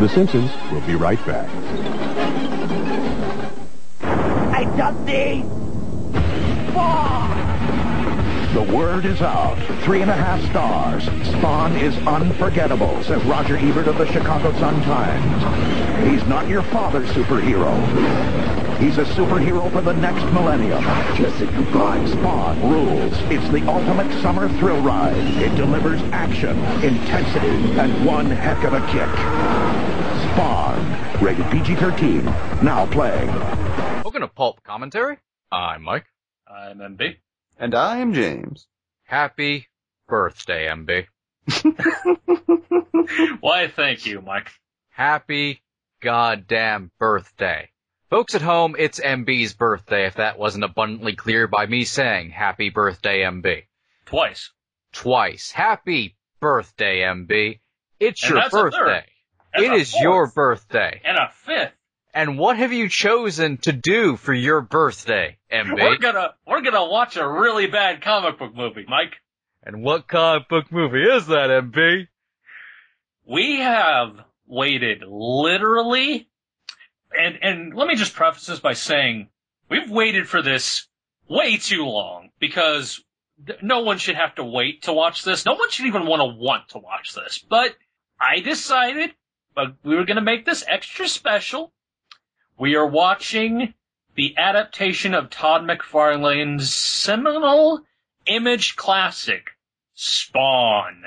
The Simpsons will be right back. I just see The word is out. Three and a half stars. Spawn is unforgettable, says Roger Ebert of the Chicago Sun-Times. He's not your father's superhero. He's a superhero for the next millennium. Jesse, goodbye. Spawn rules. It's the ultimate summer thrill ride. It delivers action, intensity, and one heck of a kick. Spawn. Rated PG-13. Now playing. Welcome to Pulp Commentary. I'm Mike. I'm MB. And I am James. Happy birthday, MB. Why, thank you, Mike. Happy goddamn birthday. Folks at home, it's MB's birthday if that wasn't abundantly clear by me saying happy birthday, MB. Twice. Twice. Happy birthday, MB. It's And your that's a third. birthday. That's It a is fourth. your birthday. And a fifth. And what have you chosen to do for your birthday, MB? We're gonna, we're gonna watch a really bad comic book movie, Mike. And what comic book movie is that, MB? We have waited literally, and, and let me just preface this by saying, we've waited for this way too long, because no one should have to wait to watch this. No one should even want to want to watch this. But I decided, but we were gonna make this extra special. We are watching the adaptation of Todd McFarlane's seminal image classic, Spawn.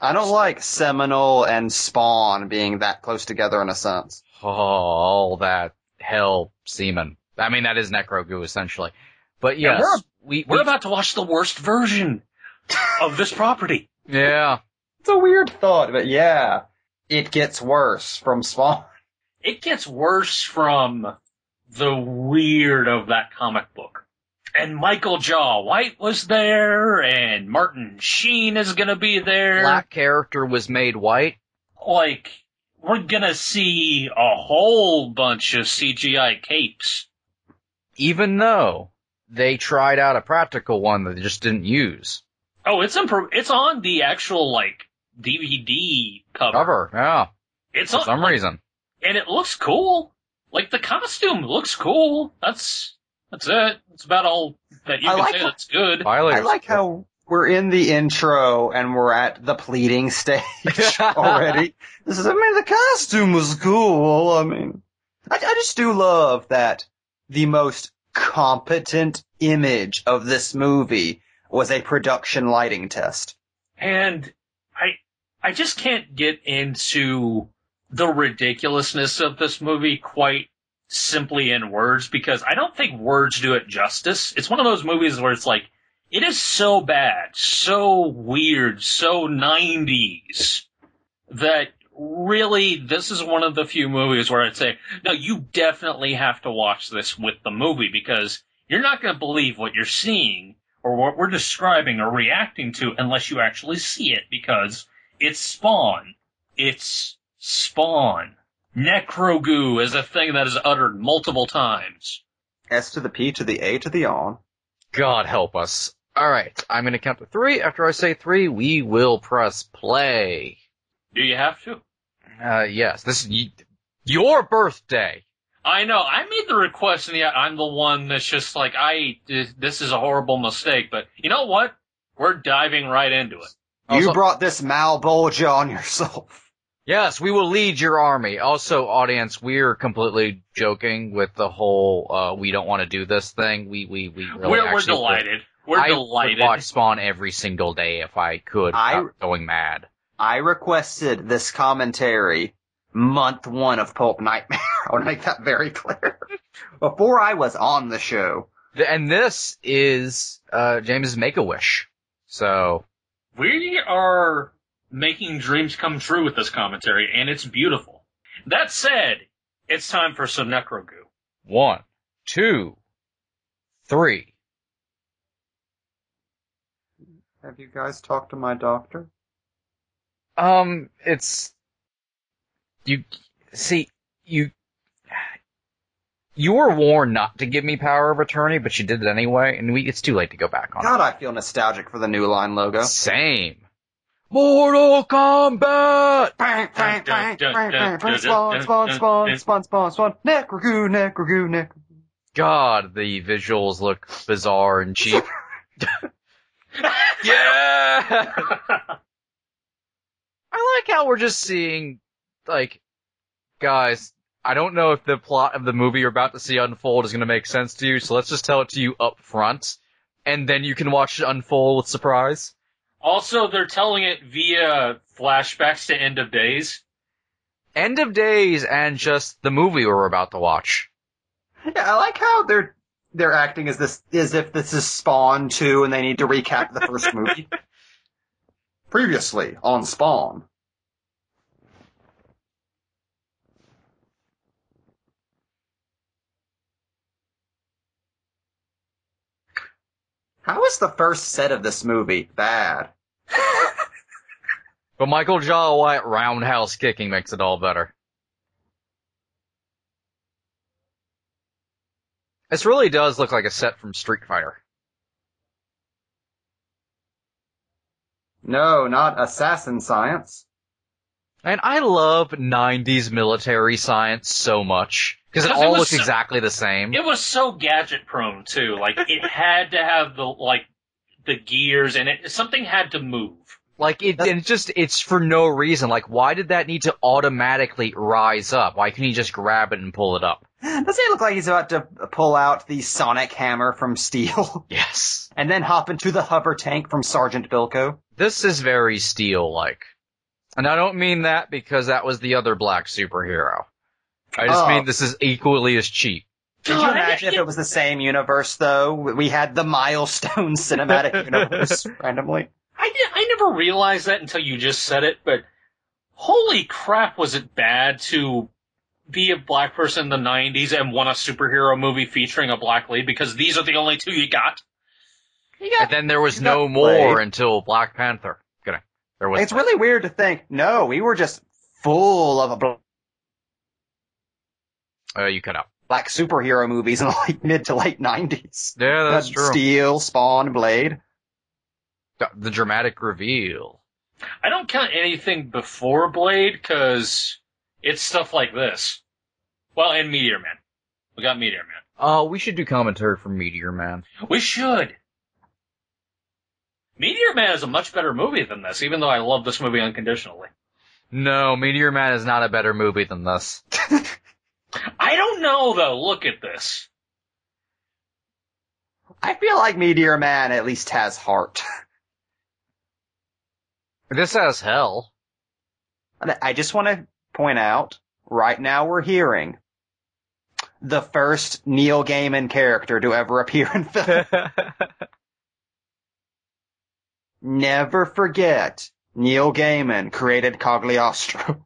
I don't like Seminole and Spawn being that close together in a sense. Oh, all that hell semen. I mean, that is necro goo essentially. But Yeah, yes, we're- we, We're we- about to watch the worst version of this property. yeah. It's a weird thought, but yeah. It gets worse from Spawn. It gets worse from the weird of that comic book. And Michael Jai White was there, and Martin Sheen is gonna be there. Black character was made white. Like, we're gonna see a whole bunch of CGI capes. even though they tried out a practical one that they just didn't use. Oh, it's impro- it's on the actual, like, DVD cover. Cover, yeah, It's for on, some reason. And it looks cool. Like the costume looks cool. That's that's it. That's about all that you I can like say. how- That's good. Violators. I like how we're in the intro and we're at the pleading stage already. This is, I mean, the costume was cool. I mean, I, I just do love that the most competent image of this movie was a production lighting test. And I I just can't get into the ridiculousness of this movie quite simply in words because I don't think words do it justice. It's one of those movies where it's like it is so bad, so weird, so 90s that really this is one of the few movies where I'd say, no, you definitely have to watch this with the movie because you're not going to believe what you're seeing or what we're describing or reacting to unless you actually see it because it's Spawn. It's Spawn. Necrogoo is a thing that is uttered multiple times. S to the P to the A to the on. God help us. All right, I'm gonna count to three. After I say three, we will press play. Do you have to? Uh, yes, this is y- your birthday. I know. I made the request, and yet I'm the one that's just like, I. This is a horrible mistake, but you know what? We're diving right into it. You Also- brought this Malebolgia on yourself. Yes, we will lead your army. Also, audience, we're completely joking with the whole uh, we don't want to do this thing. We we we really we're we're actually would. delighted. We're I delighted. would watch Spawn every single day if I could I- without going mad. I requested this commentary month one of Pulp Nightmare. I want to make that very clear. Before I was on the show. And this is uh, James's Make a Wish. So We are making dreams come true with this commentary, and it's beautiful. That said, it's time for some Necrogoo. one, two, three. Have you guys talked to my doctor? Um, it's you see you. You were warned not to give me power of attorney, but you did it anyway, and we, it's too late to go back on God, I feel nostalgic for the new line logo. Same. Mortal Kombat! Bang, bang, bang, bang, bang, bang, Spawn, spawn, spawn, spawn, spawn, spawn. God, the visuals look bizarre and cheap. yeah! I like how we're just seeing, like, guys, I don't know if the plot of the movie you're about to see unfold is going to make sense to you, so let's just tell it to you up front, and then you can watch it unfold with surprise. Also, they're telling it via flashbacks to End of Days. End of Days and just the movie we're about to watch. Yeah, I like how they're they're acting as this as if this is Spawn 2 and they need to recap the first movie. Previously on Spawn. How is the first set of this movie bad? But Michael Jai White roundhouse kicking makes it all better. This really does look like a set from Street Fighter. No, not assassin science. And I love 90s military science so much. Because it Because it all looks so- exactly the same. It was so gadget prone too. Like it had to have the like the gears and it something had to move. Like it, and it's just, it's for no reason. Like why did that need to automatically rise up? Why couldn't he just grab it and pull it up? Doesn't he look like he's about to pull out the sonic hammer from Steel Yes. and then hop into the hover tank from Sergeant Bilko? This is very steel-like. And I don't mean that because that was the other black superhero. I just Oh. mean this is equally as cheap. Did you imagine if it- it was the same universe though? We had the milestone cinematic universe randomly. I did, I never realized that until you just said it, but holy crap was it bad to be a black person in the 90s and want a superhero movie featuring a black lead because these are the only two you got. And then there was You got no more played. until Black Panther. Kidding. There was. It's really weird to think, no, we were just full of bl- Uh, you cut out. Black superhero movies in the like mid to late nineties. Yeah, that's true. Steel, Spawn, Blade. The dramatic reveal. I don't count anything before Blade because it's stuff like this. Well, and Meteor Man. We got Meteor Man. Oh, we should do commentary for Meteor Man. We should. Meteor Man is a much better movie than this, even though I love this movie unconditionally. No, Meteor Man is not a better movie than this. I don't know though. Look at this. I feel like Meteor Man at least has heart. This has hell. I just want to point out, right now we're hearing the first Neil Gaiman character to ever appear in film. Never forget, Neil Gaiman created Cogliostro.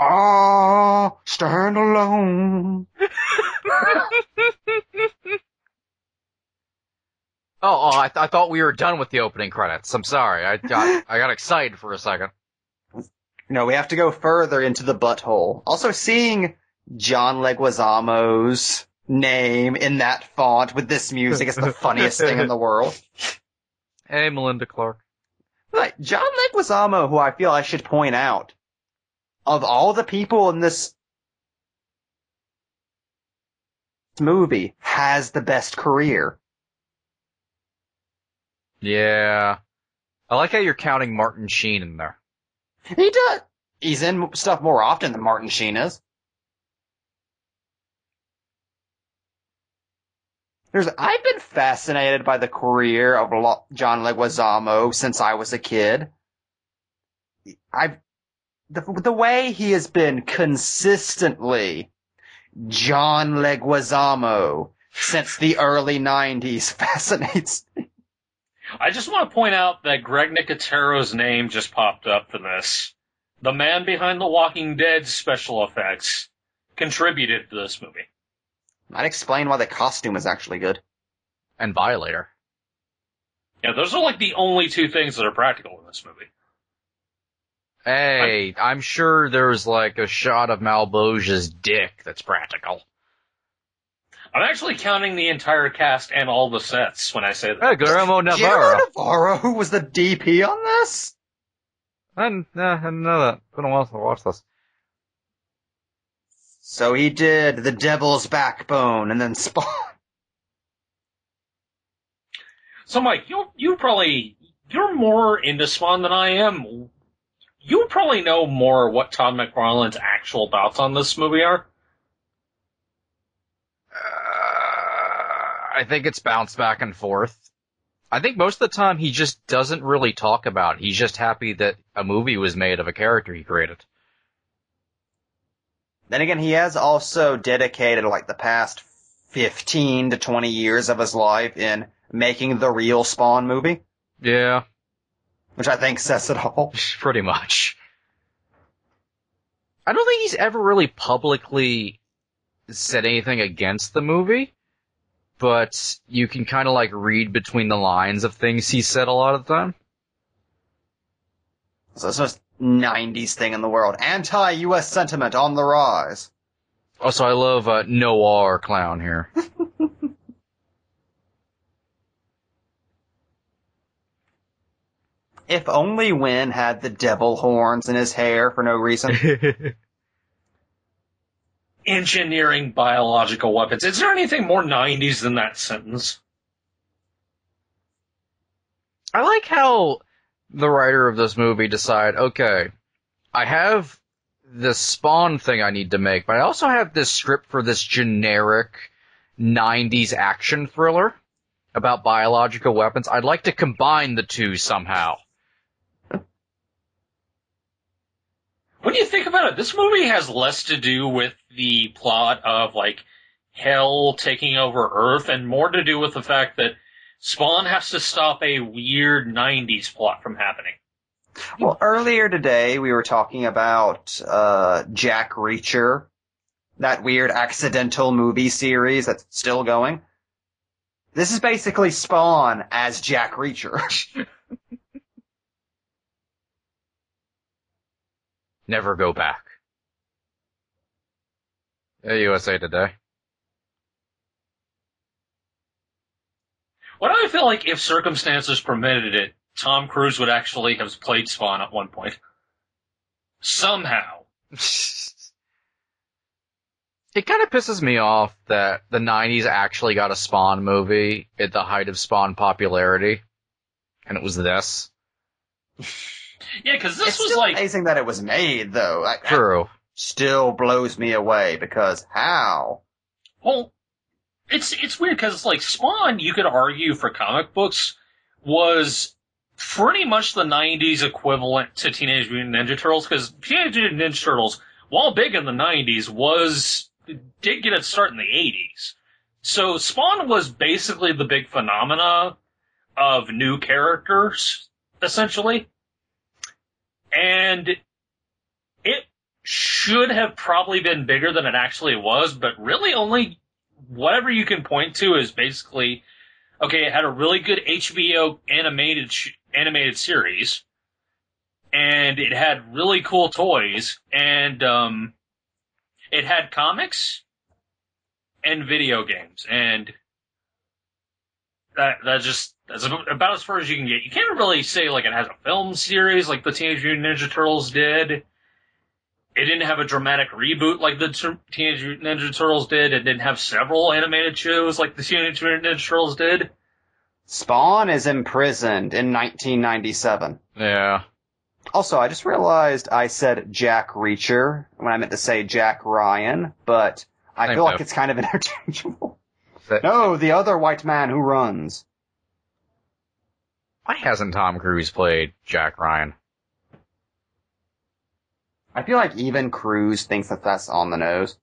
Ah, stand alone. Oh, oh I, th- I thought we were done with the opening credits. I'm sorry. I got I got excited for a second. No, we have to go further into the butthole. Also, seeing John Leguizamo's name in that font with this music is the funniest thing in the world. Hey, Melinda Clark. Like, John Leguizamo, who I feel I should point out, of all the people in this movie, has the best career. Yeah. I like how you're counting Martin Sheen in there. He does. He's in stuff more often than Martin Sheen is. There's, I've been fascinated by the career of John Leguizamo since I was a kid. I've, the, the way he has been consistently John Leguizamo since the early 90s fascinates me. I just want to point out that Greg Nicotero's name just popped up for this. The man behind the Walking Dead special effects contributed to this movie. Might explain why the costume is actually good. And Violator. Yeah, those are like the only two things that are practical in this movie. Hey, I'm sure there's like a shot of Malebolgia's dick that's practical. I'm actually counting the entire cast and all the sets when I say that. Hey, Guillermo Guillermo Navarro. Navarro, who was the DP on this? I didn't, uh, I didn't know that. Been a while since I watched this. So he did The Devil's Backbone and then Spawn. So, Mike, you you probably you're more into Spawn than I am. You probably know more what Todd McFarlane's actual thoughts on this movie are. Uh, I think it's bounced back and forth. I think most of the time he just doesn't really talk about it. He's just happy that a movie was made of a character he created. Then again, he has also dedicated like the past 15 to 20 years of his life in making the real Spawn movie, Yeah, which I think says it all. pretty much. I don't think he's ever really publicly said anything against the movie, but you can kind of like read between the lines of things he said a lot of the time. So it's just 90s thing in the world. Anti-US sentiment on the rise. Also, I love uh, Noir Clown here. If only Wynn had the devil horns in his hair for no reason. Engineering biological weapons. Is there anything more 90s than that sentence? I like how the writer of this movie decided, okay, I have this Spawn thing I need to make, but I also have this script for this generic 90s action thriller about biological weapons. I'd like to combine the two somehow. When you think about it, this movie has less to do with the plot of like hell taking over Earth and more to do with the fact that Spawn has to stop a weird 90s plot from happening. well, earlier today we were talking about, uh, Jack Reacher. That weird accidental movie series that's still going. This is basically Spawn as Jack Reacher. Never go back. Yeah, USA Today. What I feel like if circumstances permitted it, Tom Cruise would actually have played Spawn at one point. Somehow. It kind of pisses me off that the 90s actually got a Spawn movie at the height of Spawn popularity. And it was this. Yeah, because this it's was still like amazing that it was made though. Like, that True. still blows me away because how? Well, it's it's weird because it's like Spawn, you could argue for comic books was pretty much the '90s equivalent to Teenage Mutant Ninja Turtles because Teenage Mutant Ninja Turtles, while big in the '90s, was did get its start in the '80s. So Spawn was basically the big phenomena of new characters, essentially, and it should have probably been bigger than it actually was, but really only whatever you can point to is basically okay. It had a really good HBO animated sh- animated series, and it had really cool toys, and um, it had comics and video games, and that that just that's about as far as you can get. You can't really say like it has a film series like the Teenage Mutant Ninja Turtles did. It didn't have a dramatic reboot like the Tur- Teenage Mutant Ninja Turtles did. It didn't have several animated shows like the Teenage Mutant Ninja Turtles did. Spawn is imprisoned in 1997. Yeah. Also, I just realized I said Jack Reacher when I meant to say Jack Ryan, but I Same feel like it's kind of interchangeable. That- No, the other white man who runs. Why hasn't Tom Cruise played Jack Ryan? I feel like even Cruise thinks that that's on the nose.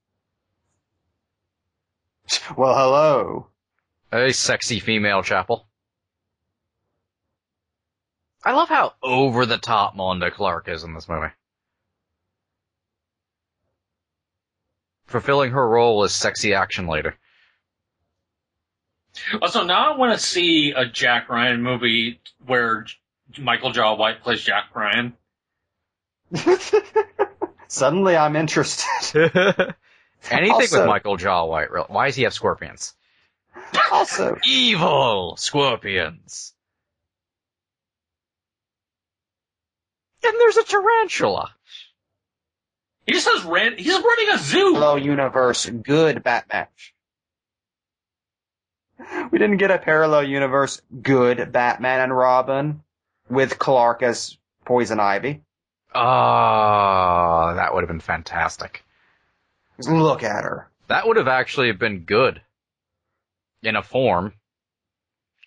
Well, hello. A sexy female chapel. I love how over the top Melinda Clark is in this movie. Fulfilling her role as sexy action lady. Oh, also, now I want to see a Jack Ryan movie where Michael Jai White plays Jack Ryan. Suddenly I'm interested. Anything Also- with Michael Jai White. Why does he have scorpions? Also, Evil scorpions. And there's a tarantula. He just has ran. He's running a zoo. Hello Universe, good Batman. We didn't get a parallel universe, good Batman and Robin, with Clark as Poison Ivy. Oh, that would have been fantastic. Look at her. That would have actually been good. In a form.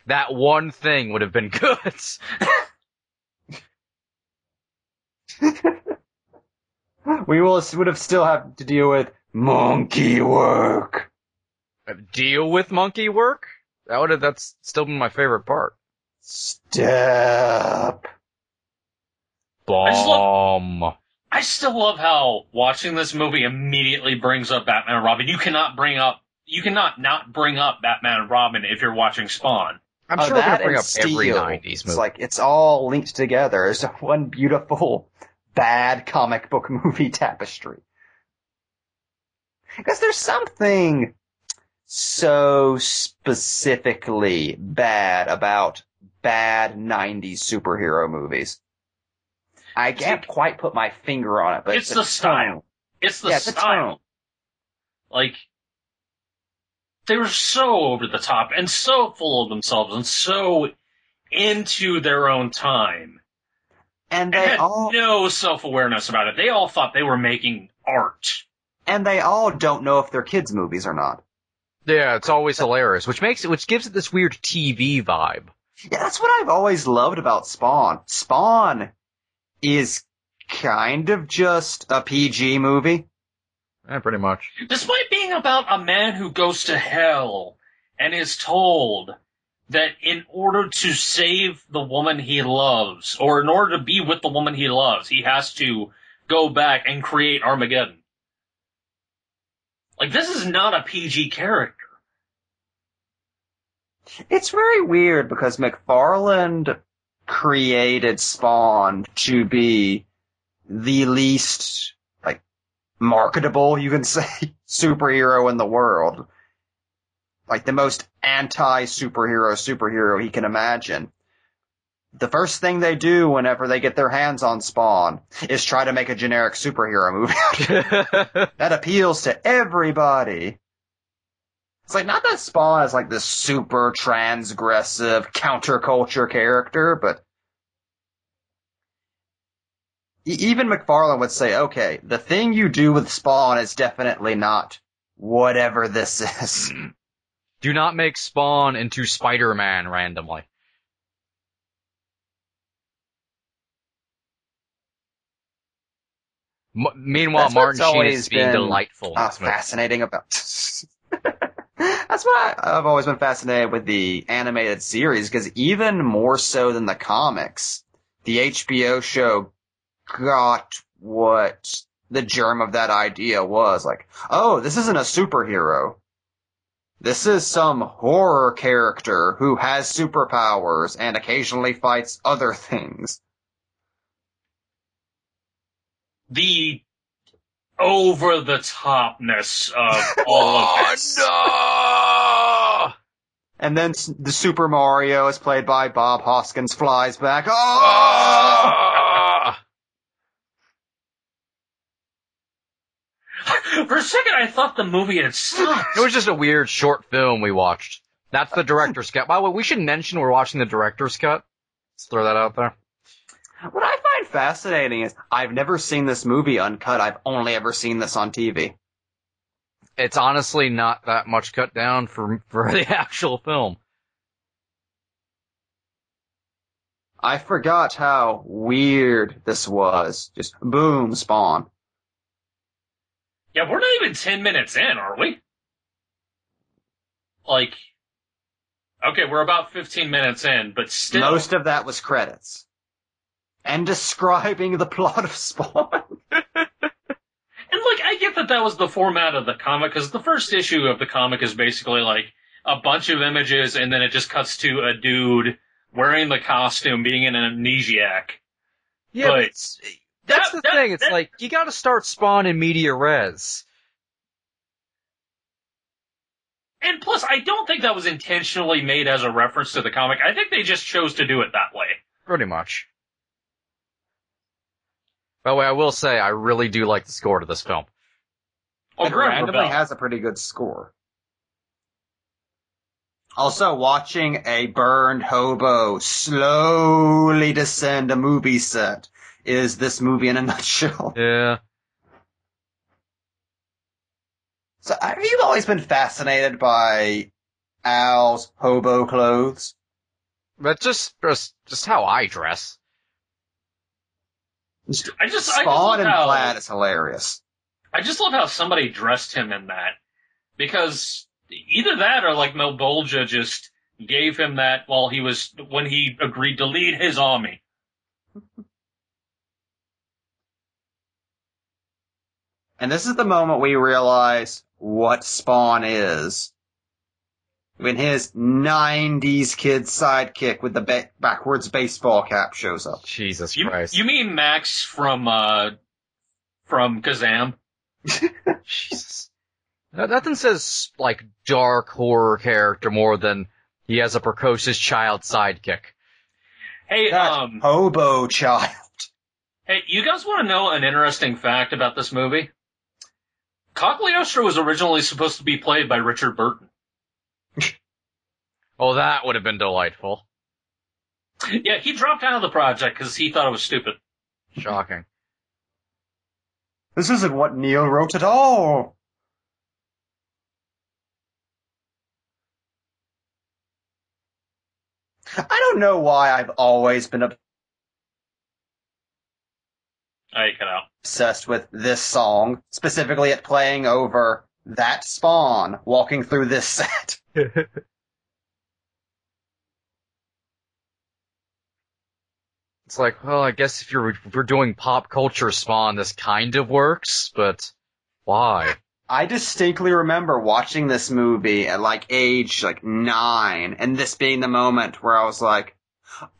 That one thing would have been good. We will would have still have to deal with monkey work. Deal with monkey work? That would have, that's still been my favorite part. Step. just love- Bomb. I still love how watching this movie immediately brings up Batman and Robin. You cannot bring up. You cannot not bring up Batman and Robin if you're watching Spawn. I'm Oh, sure we're that bring and up every Steel. 90s It's movie. like it's all linked together It's one beautiful bad comic book movie tapestry. Because there's something so specifically bad about bad 90s superhero movies. I can't quite put my finger on it, but It's the style. It's the yeah, style. Like they were so over the top and so full of themselves and so into their own time. And And they had all no self awareness about it. They all thought they were making art. and they all don't know if they're kids movies or not. Yeah, it's always hilarious, which makes it, which gives it this weird TV vibe. Yeah, that's what I've always loved about Spawn. Spawn is kind of just a PG movie. Yeah, pretty much. Despite being about a man who goes to hell and is told that in order to save the woman he loves, or in order to be with the woman he loves, he has to go back and create Armageddon. Like, this is not a PG character. It's very weird because McFarlane created Spawn to be the least, like, marketable, you can say, superhero in the world. Like the most anti-superhero superhero he can imagine. The first thing they do whenever they get their hands on Spawn is try to make a generic superhero movie. that appeals to everybody. It's like not that Spawn is like this super transgressive counterculture character, but even McFarlane would say, okay, the thing you do with Spawn is definitely not whatever this is. Do not make Spawn into Spider-Man randomly. M- meanwhile, Martin Sheen is being been, delightful. uh, fascinating about. That's why I've always been fascinated with the animated series because even more so than the comics, the HBO show got what the germ of that idea was. Like, oh, this isn't a superhero. This is some horror character who has superpowers and occasionally fights other things. The over the topness of all of oh, this. Oh, no! And then the Super Mario is played by Bob Hoskins flies back. Oh! Ah! For a second, I thought the movie had stopped. It was just a weird short film we watched. That's the director's cut. By the way, we should mention we're watching the director's cut. Let's throw that out there. What I find fascinating is I've never seen this movie uncut. I've only ever seen this on TV. It's honestly not that much cut down for for the actual film. I forgot how weird this was. Just boom, spawn. Yeah, we're not even 10 minutes in, are we? Like, okay, we're about 15 minutes in, but still. Most of that was credits. And describing the plot of Spawn. I get that that was the format of the comic, because the first issue of the comic is basically like a bunch of images, and then it just cuts to a dude wearing the costume, being an amnesiac. Yeah, But but that's that- the that- thing. It's that- like you got to start Spawn in media res. And plus, I don't think that was intentionally made as a reference to the comic. I think they just chose to do it that way. Pretty much. By the way, I will say I really do like the score to this film. Oh, it Graham randomly Revell. has a pretty good score. Also, watching a burned hobo slowly descend a movie set is this movie in a nutshell. Yeah. So, have you always been fascinated by Al's hobo clothes? But just, just, just how I dress. I just, I just and how, plaid is hilarious. I just love how somebody dressed him in that. Because either that or like Malebolgia just gave him that while he was, when he agreed to lead his army. And this is the moment we realize what Spawn is. When his 90s kid sidekick with the ba- backwards baseball cap shows up. Jesus You, Christ. you mean Max from, uh, from Kazam? Jesus. Nothing says, like, dark horror character more than he has a precocious child sidekick. Hey, That um, hobo child. hey, you guys want to know an interesting fact about this movie? Cogliostro was originally supposed to be played by Richard Burton. Oh, that would have been delightful. Yeah, he dropped out of the project because he thought it was stupid. Shocking. This isn't what Neil wrote at all. I don't know why I've always been I oh, cut out. obsessed with this song, specifically it playing over that spawn walking through this set. It's like, well, I guess if you're, if you're doing pop culture spawn, this kind of works, but why? I distinctly remember watching this movie at like age like nine, and this being the moment where I was like,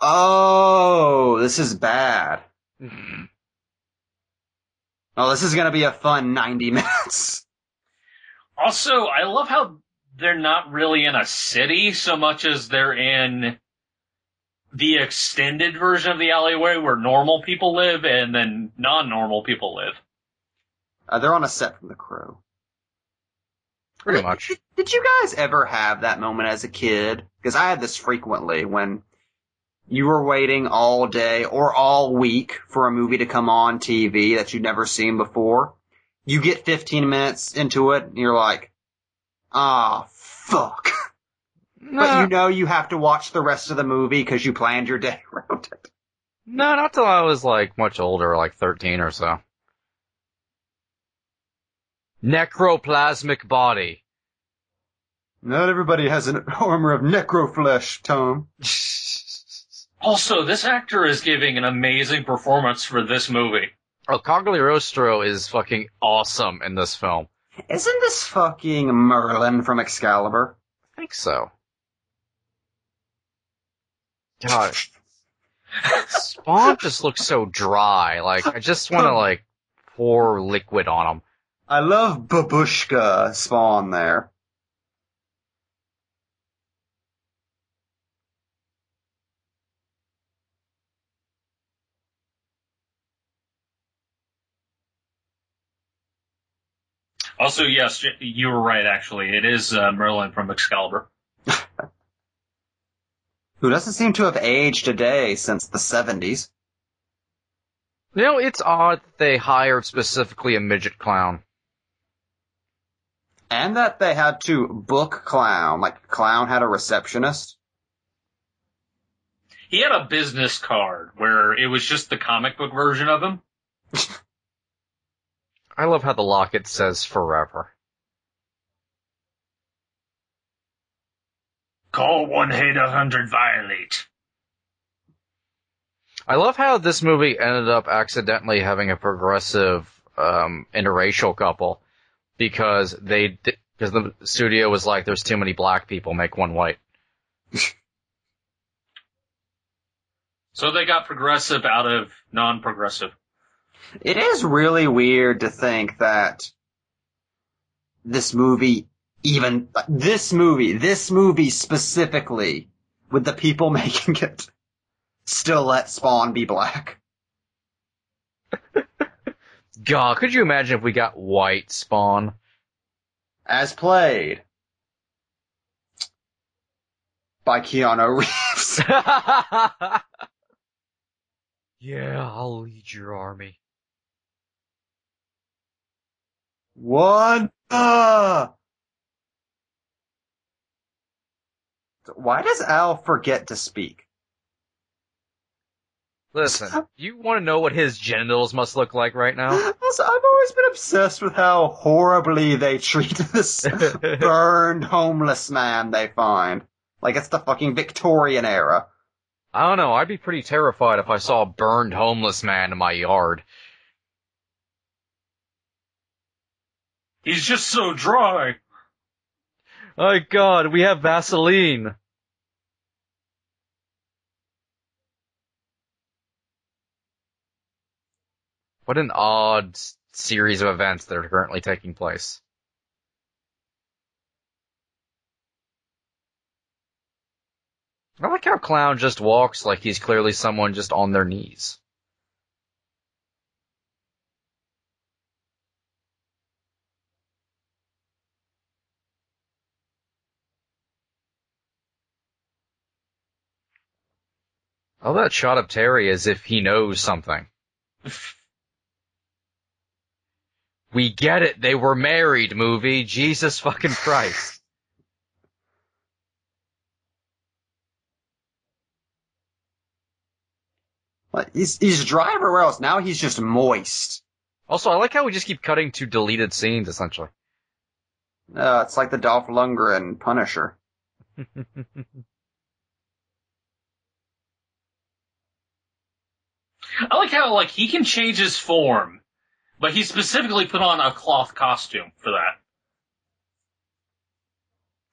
"Oh, this is bad. Mm-hmm. Oh, this is gonna be a fun ninety minutes." Also, I love how they're not really in a city so much as they're in the extended version of the alleyway where normal people live and then non-normal people live. Uh, they're on a set from The Crow. Pretty much. Did, did you guys ever have that moment as a kid? Because I had this frequently when you were waiting all day or all week for a movie to come on TV that you'd never seen before. You get 15 minutes into it and you're like, ah, fuck. But you know you have to watch the rest of the movie because you planned your day around it. no, not till I was like much older, like 13 or so. Necroplasmic body. Not everybody has an armor of necroflesh, Tom. Also, this actor is giving an amazing performance for this movie. Oh, Cogliostro is fucking awesome in this film. Isn't this fucking Merlin from Excalibur? I think so. God. Spawn just looks so dry. Like, I just want to, like, pour liquid on him. I love Babushka Spawn there. Also, yes, you were right, actually. It is uh, Merlin from Excalibur. Who doesn't seem to have aged a day since the 70s. You know, it's odd that they hired specifically a midget clown. And that they had to book Clown, like Clown had a receptionist. He had a business card where it was just the comic book version of him. I love how the locket says forever. Call one eight hundred violate. I love how this movie ended up accidentally having a progressive um, interracial couple because they because the studio was like, "There's too many black people, make one white." So they got progressive out of non-progressive. It is really weird to think that this movie even this movie, this movie specifically, with the people making it, still let Spawn be black. God, could you imagine if we got white Spawn? As played by Keanu Reeves. yeah, I'll lead your army. One. Uh, why does Al forget to speak? Listen, you want to know what his genitals must look like right now? Also, I've always been obsessed with how horribly they treat this burned homeless man they find. Like it's the fucking Victorian era. I don't know. I'd be pretty terrified if I saw a burned homeless man in my yard. He's just so dry. Oh God, we have Vaseline. What an odd series of events that are currently taking place. I like how Clown just walks like he's clearly someone just on their knees. Oh, that shot of Terry as if he knows something. we get it. They were married, movie. Jesus fucking Christ. Like he's he's dry everywhere else. Now he's just moist. Also, I like how we just keep cutting to deleted scenes, essentially. Uh, it's like the Dolph Lundgren Punisher. I like how like he can change his form, but he specifically put on a cloth costume for that.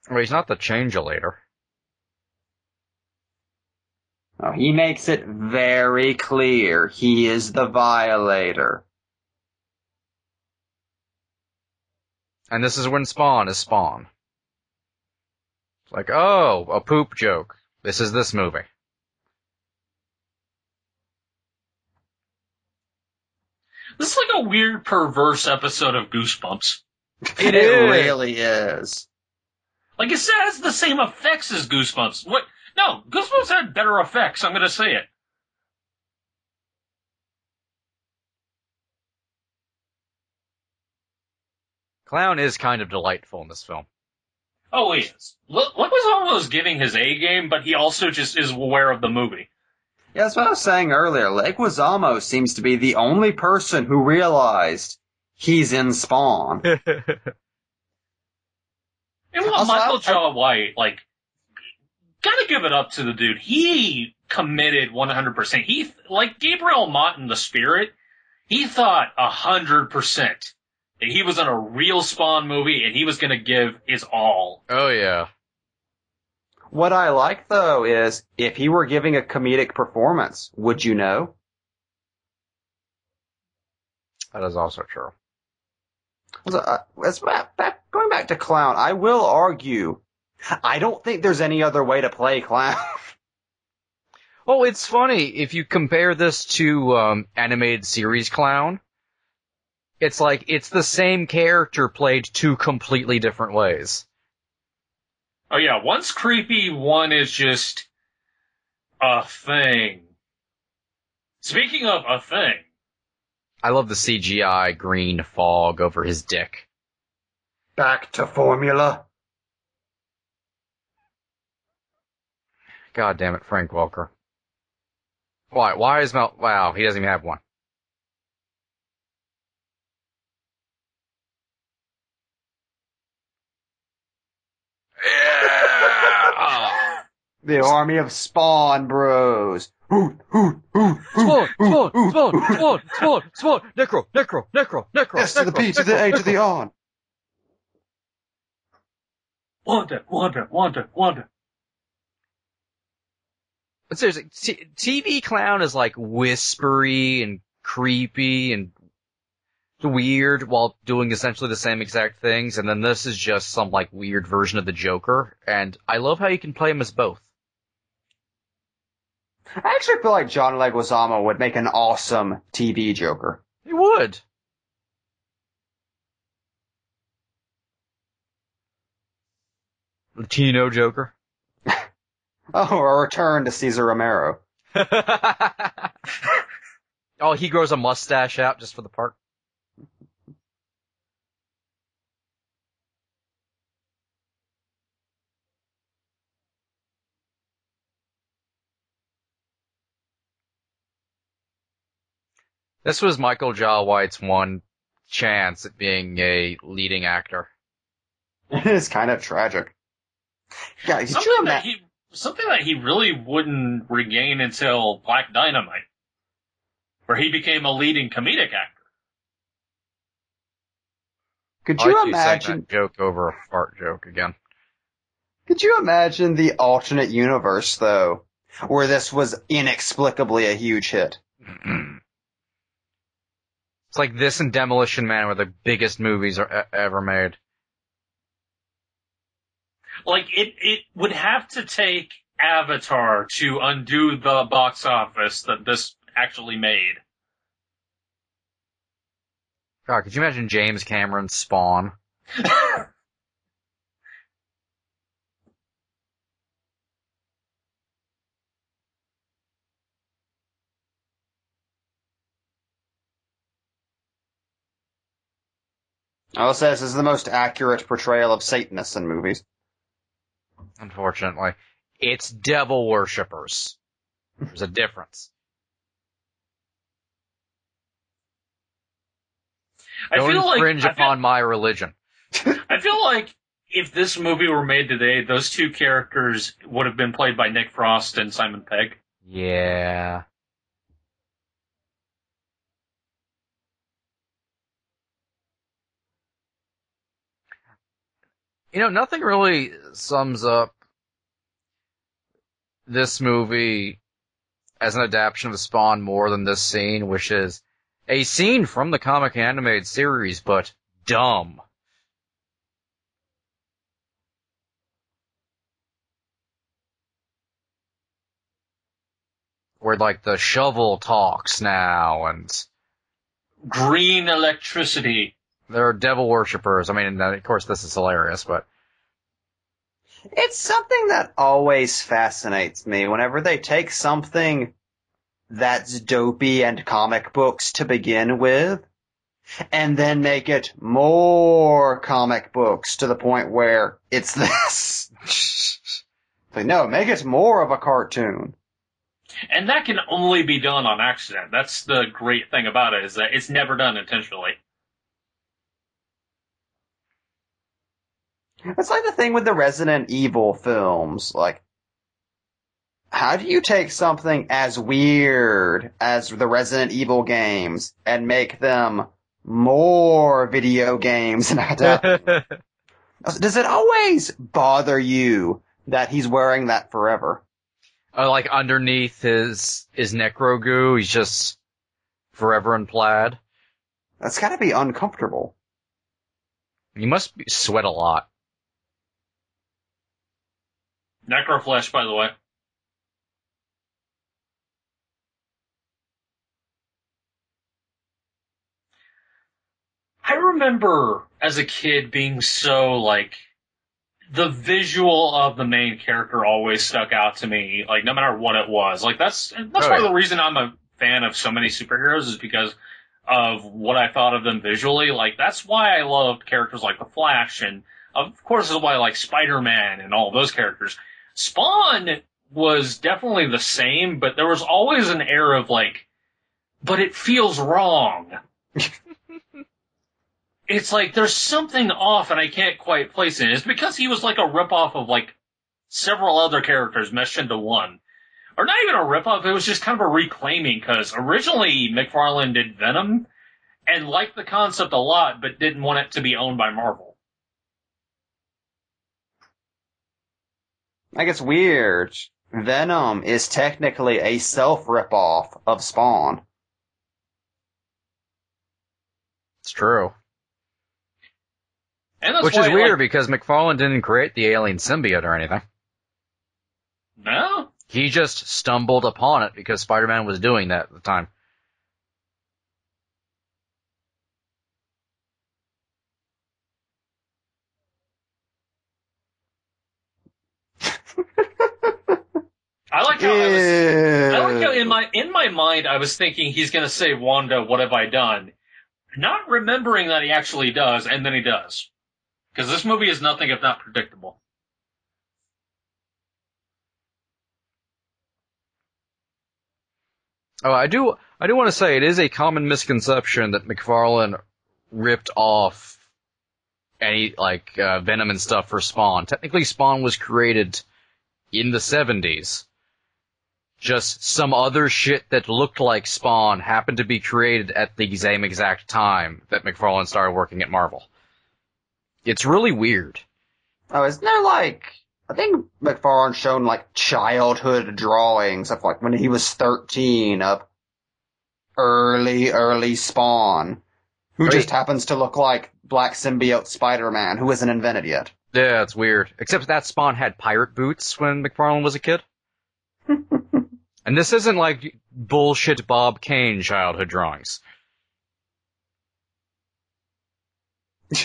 well, he's not the changeolator. Oh, he makes it very clear he is the violator. And this is when Spawn is Spawn. It's like, oh, a poop joke. This is this movie. This is like a weird, perverse episode of Goosebumps. It really is. Like it has the same effects as Goosebumps. What? No, Goosebumps had better effects. I'm gonna say it. Clown is kind of delightful in this film. Oh, he is. Look, look was almost giving his A game, but he also just is aware of the movie. Yeah, that's what I was saying earlier. Leguizamo seems to be the only person who realized he's in Spawn. And what Also, Michael I- Jai White, like, gotta give it up to the dude. He committed 100%. He, like Gabriel Macht in The Spirit, he thought 100% that he was in a real Spawn movie and he was gonna give his all. Oh yeah. What I like though is if he were giving a comedic performance, would you know? That is also true. So, uh, as back, back, going back to clown, I will argue, I don't think there's any other way to play clown. Oh, it's funny if you compare this to um, animated series Clown. It's like it's the same character played two completely different ways. Oh yeah, one's creepy, one is just a thing. Speaking of a thing, I love the CGI green fog over his dick. Back to formula. God damn it, Frank Welker. Why? Why is Mel? Wow, he doesn't even have one. Yeah! The army of Spawn Bros. Spawn, spawn, spawn, hoot, hoot. spawn, spawn, spawn, necro, necro, necro, necro, S to the P to the A to the on. Wanda, Wanda, Wanda, Wanda. But seriously, t- TV clown is like whispery and creepy and weird while doing essentially the same exact things, and then this is just some like weird version of the Joker, and I love how you can play him as both. I actually feel like John Leguizamo would make an awesome TV Joker. He would. Latino Joker. Oh, a return to Cesar Romero. oh, he grows a mustache out just for the part. This was Michael Jai White's one chance at being a leading actor. It is kind of tragic. Yeah, could you Something that imagine? he something that he really wouldn't regain until Black Dynamite, where he became a leading comedic actor. Could you like you imagine? that joke over a fart joke again? Could you imagine the alternate universe though, where this was inexplicably a huge hit? It's like this and Demolition Man were the biggest movies are, ever made. Like it, it would have to take Avatar to undo the box office that this actually made. God, could you imagine James Cameron's Spawn? I will say this is the most accurate portrayal of Satanists in movies. Unfortunately, it's devil worshippers. There's a difference. I Don't feel like infringe I feel, upon my religion. I feel like if this movie were made today, those two characters would have been played by Nick Frost and Simon Pegg. Yeah. You know, nothing really sums up this movie as an adaptation of Spawn more than this scene, which is a scene from the comic animated series, but dumb. Where like the shovel talks now and Green electricity. There are devil worshippers. I mean, of course this is hilarious, but It's something that always fascinates me whenever they take something that's dopey and comic books to begin with, and then make it more comic books to the point where it's this. like, no, make it more of a cartoon. And that can only be done on accident. That's the great thing about it, is that it's never done intentionally. It's like the thing with the Resident Evil films. Like, how do you take something as weird as the Resident Evil games and make them more video games? Does it always bother you that he's wearing that forever? Uh, like underneath his his necro goo, he's just forever in plaid. That's gotta be uncomfortable. You must be, sweat a lot. Necroflesh, by the way. I remember as a kid being so like the visual of the main character always stuck out to me, like no matter what it was. Like that's that's Oh, part of the reason I'm a fan of so many superheroes is because of what I thought of them visually. Like that's why I loved characters like the Flash and of course is why I like Spider-Man and all those characters. Spawn was definitely the same, but there was always an air of like, but it feels wrong. it's like there's something off and I can't quite place it. It's because he was like a ripoff of like several other characters meshed into one. Or not even a ripoff, it was just kind of a reclaiming because originally McFarlane did Venom and liked the concept a lot, but didn't want it to be owned by Marvel. Like it's weird. Venom is technically a self ripoff of Spawn. It's true. And that's Which why, is weird like, because McFarlane didn't create the alien symbiote or anything. no, He just stumbled upon it because Spider-Man was doing that at the time. I like how I was. I like how in my in my mind I was thinking he's gonna say Wanda, what have I done? Not remembering that he actually does, and then he does. Because this movie is nothing if not predictable. Oh, I do. I do want to say it is a common misconception that McFarlane ripped off any like uh, Venom and stuff for Spawn. Technically, Spawn was created in the '70s. Just some other shit that looked like Spawn happened to be created at the same exact time that McFarlane started working at Marvel. It's really weird. Oh, isn't there like, I think McFarlane's shown like childhood drawings of like when he was 13 of early, early Spawn, who just happens to look like Black Symbiote Spider-Man, who isn't invented yet. Yeah, it's weird. Except that Spawn had pirate boots when McFarlane was a kid. and this isn't like bullshit Bob Kane childhood drawings.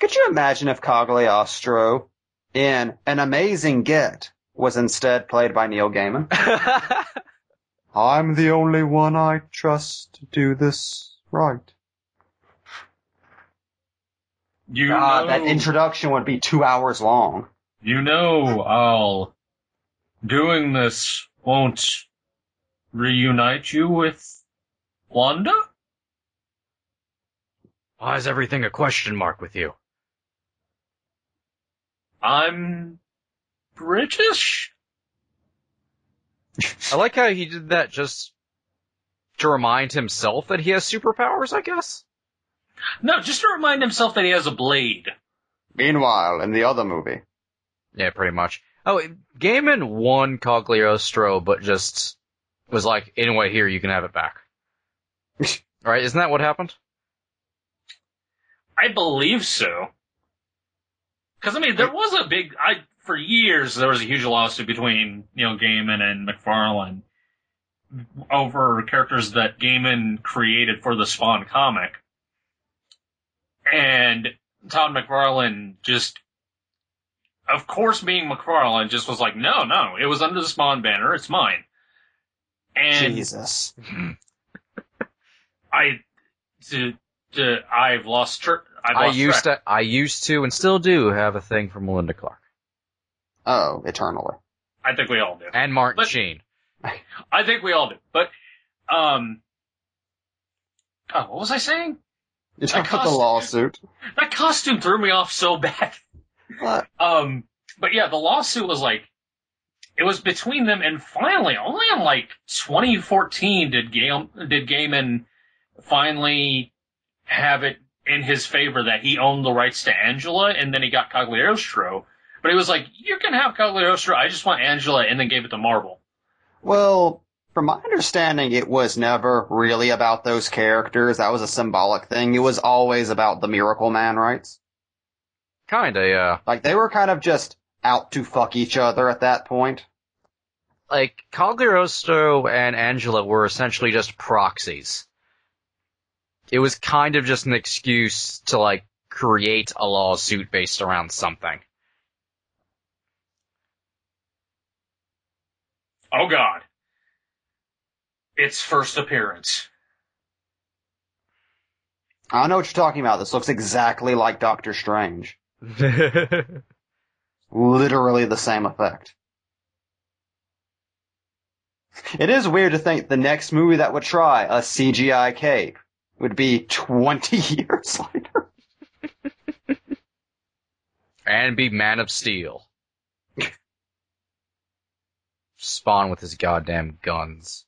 Could you imagine if Cogliostro in An Amazing Get was instead played by Neil Gaiman? I'm the only one I trust to do this right. You uh, God, know, that introduction would be two hours long. You know, I'll doing this won't reunite you with Wanda. Why is everything a question mark with you? I'm British. I like how he did that just to remind himself that he has superpowers, I guess. No, just to remind himself that he has a blade. Meanwhile, in the other movie, Yeah, pretty much. Oh, Gaiman won Cogliostro, but just was like, anyway, here, you can have it back. right? Isn't that what happened? I believe so. Because I mean, there was a big. I for years there was a huge lawsuit between Neil Gaiman and McFarlane over characters that Gaiman created for the Spawn comic, and Todd McFarlane just, of course, being McFarlane, just was like, no, no, it was under the Spawn banner, it's mine. And Jesus. I, to, to, I've lost. Tr- I've I used track. to, I used to, and still do have a thing for Melinda Clarke Oh, eternally. I think we all do. and Martin But- Sheen. I think we all do. But, um, oh, what was I saying? You talk about the lawsuit. That costume threw me off so bad. What? Um, but yeah, the lawsuit was like, it was between them, and finally, only in like 2014 did did Gaiman finally have it in his favor that he owned the rights to Angela, and then he got Cogliostro. But he was like, you can have Cogliostro, I just want Angela, and then gave it to Marvel. Well, from my understanding, it was never really about those characters. That was a symbolic thing. It was always about the Miracle Man rights. Kinda, yeah. Like, they were kind of just out to fuck each other at that point. Like, Cogliostro and Angela were essentially just proxies. It was kind of just an excuse to, like, create a lawsuit based around something. Oh god. Its first appearance. I don't know what you're talking about. This looks exactly like Doctor Strange. Literally the same effect. It is weird to think the next movie that would try a CGI cape would be 20 years later. and be Man of Steel. Spawn with his goddamn guns.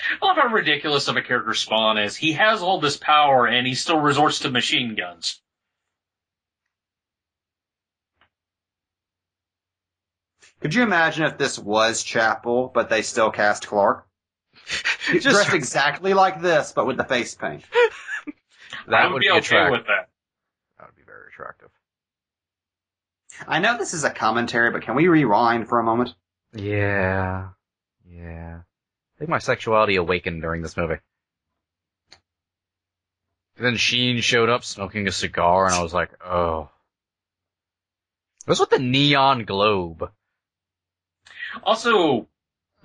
I love how ridiculous of a character Spawn is. He has all this power and he still resorts to machine guns. Could you imagine if this was Chapel, but they still cast Clarke? Just- dressed exactly like this, but with the face paint. That I would, would be, be okay attractive. with that. That would be very attractive. I know this is a commentary, but can we rewind for a moment? Yeah. Yeah. I think my sexuality awakened during this movie. And then Sheen showed up smoking a cigar and I was like, oh. What's with the neon globe? Also,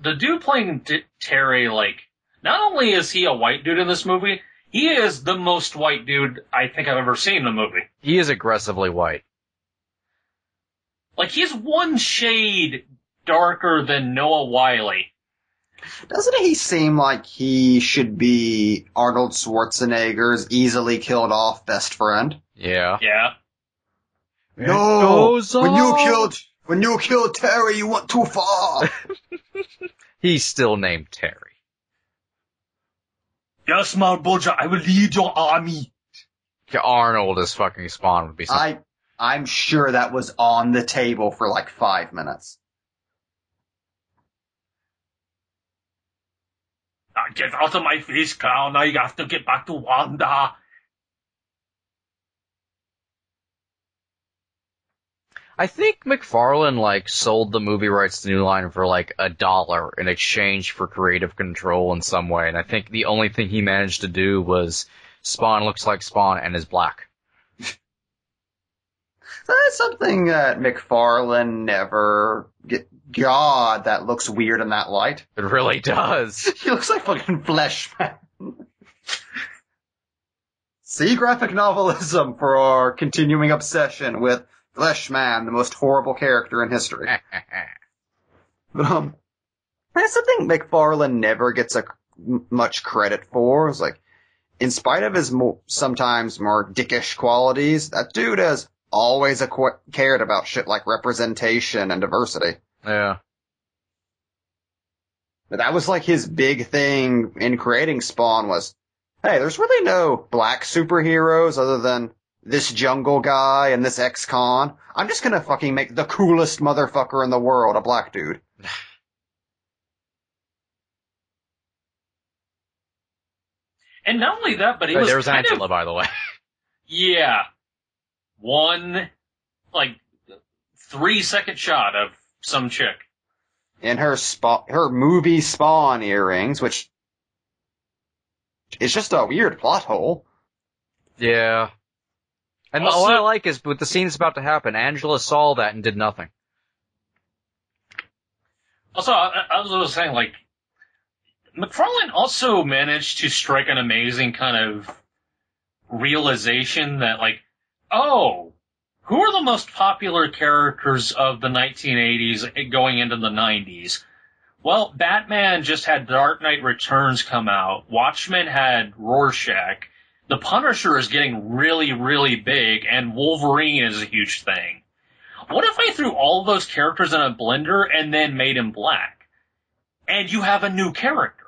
the dude playing D- Terry, like, not only is he a white dude in this movie, he is the most white dude I think I've ever seen in a movie. He is aggressively white. Like, he's one shade darker than Noah Wyle. Doesn't he seem like he should be Arnold Schwarzenegger's easily killed off best friend? Yeah. Yeah. No, goes when you killed when you kill Terry, you went too far. He's still named Terry. Yes, Malebolgia, I will lead your army. Arnold as fucking Spawn would be something. I I'm sure that was on the table for like five minutes. Now get out of my face, clown. Now you have to get back to Wanda. I think McFarlane like sold the movie rights to New Line for like a dollar in exchange for creative control in some way, and I think the only thing he managed to do was Spawn looks like Spawn and is black. That's something that McFarlane never get. God, that looks weird in that light. It really does. He looks like fucking flesh man. See graphic novelism for our continuing obsession with Fleshman, the most horrible character in history. But um, that's something McFarlane never gets a m- much credit for. Is like, in spite of his sometimes more dickish qualities, that dude has always a qu- cared about shit like representation and diversity. yeah. But that was like his big thing in creating Spawn was, hey, there's really no black superheroes other than this jungle guy and this ex-con. I'm just gonna fucking make the coolest motherfucker in the world a black dude. And not only that, but he Hey, was there's kind Angela, of by the way. yeah, one like three second shot of some chick. In her spa- her movie Spawn earrings, which is just a weird plot hole. Yeah. And Also- what I like is with the scene scenes about to happen, Angela saw that and did nothing. Also, I, I was saying like McFarlane also managed to strike an amazing kind of realization that like, oh, who are the most popular characters of the 1980s going into the 90s? Well, Batman just had Dark Knight Returns come out. Watchmen had Rorschach. The Punisher is getting really, really big, and Wolverine is a huge thing. What if I threw all of those characters in a blender and then made him black? And you have a new character.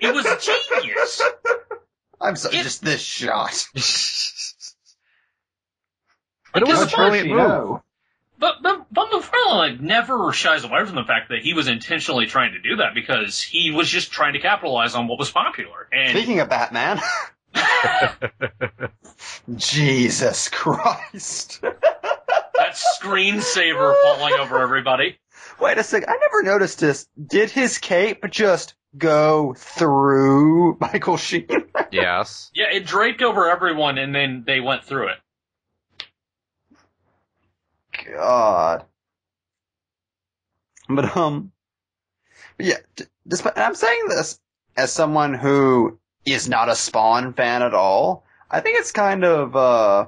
It was genius. I'm so, It- just this shot. But it was a brilliant move. know? But but but McFarlane like never shies away from the fact that he was intentionally trying to do that because he was just trying to capitalize on what was popular. And Speaking of Batman, Jesus Christ. that screensaver falling over everybody. Wait a sec. I never noticed this. Did his cape just go through Michael Sheen? yes. Yeah, it draped over everyone and then they went through it. God. But um, yeah. Despite, and I'm saying this as someone who is not a Spawn fan at all. I think it's kind of uh,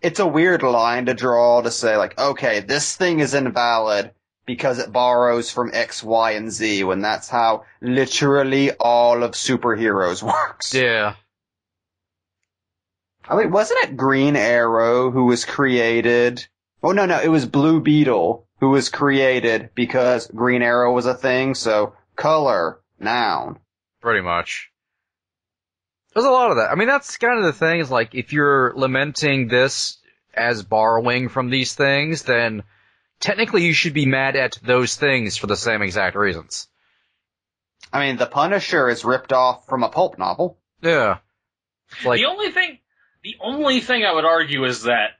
it's a weird line to draw to say like, okay, this thing is invalid because it borrows from X, Y, and Z when that's how literally all of superheroes works. Yeah. I mean, wasn't it Green Arrow who was created? Oh no, no, it was Blue Beetle who was created because Green Arrow was a thing. So color, noun. Pretty much. There's a lot of that. I mean, that's kind of the thing is like, if you're lamenting this as borrowing from these things, then technically you should be mad at those things for the same exact reasons. I mean, The Punisher is ripped off from a pulp novel. Yeah. Like, the only thing, the only thing I would argue is that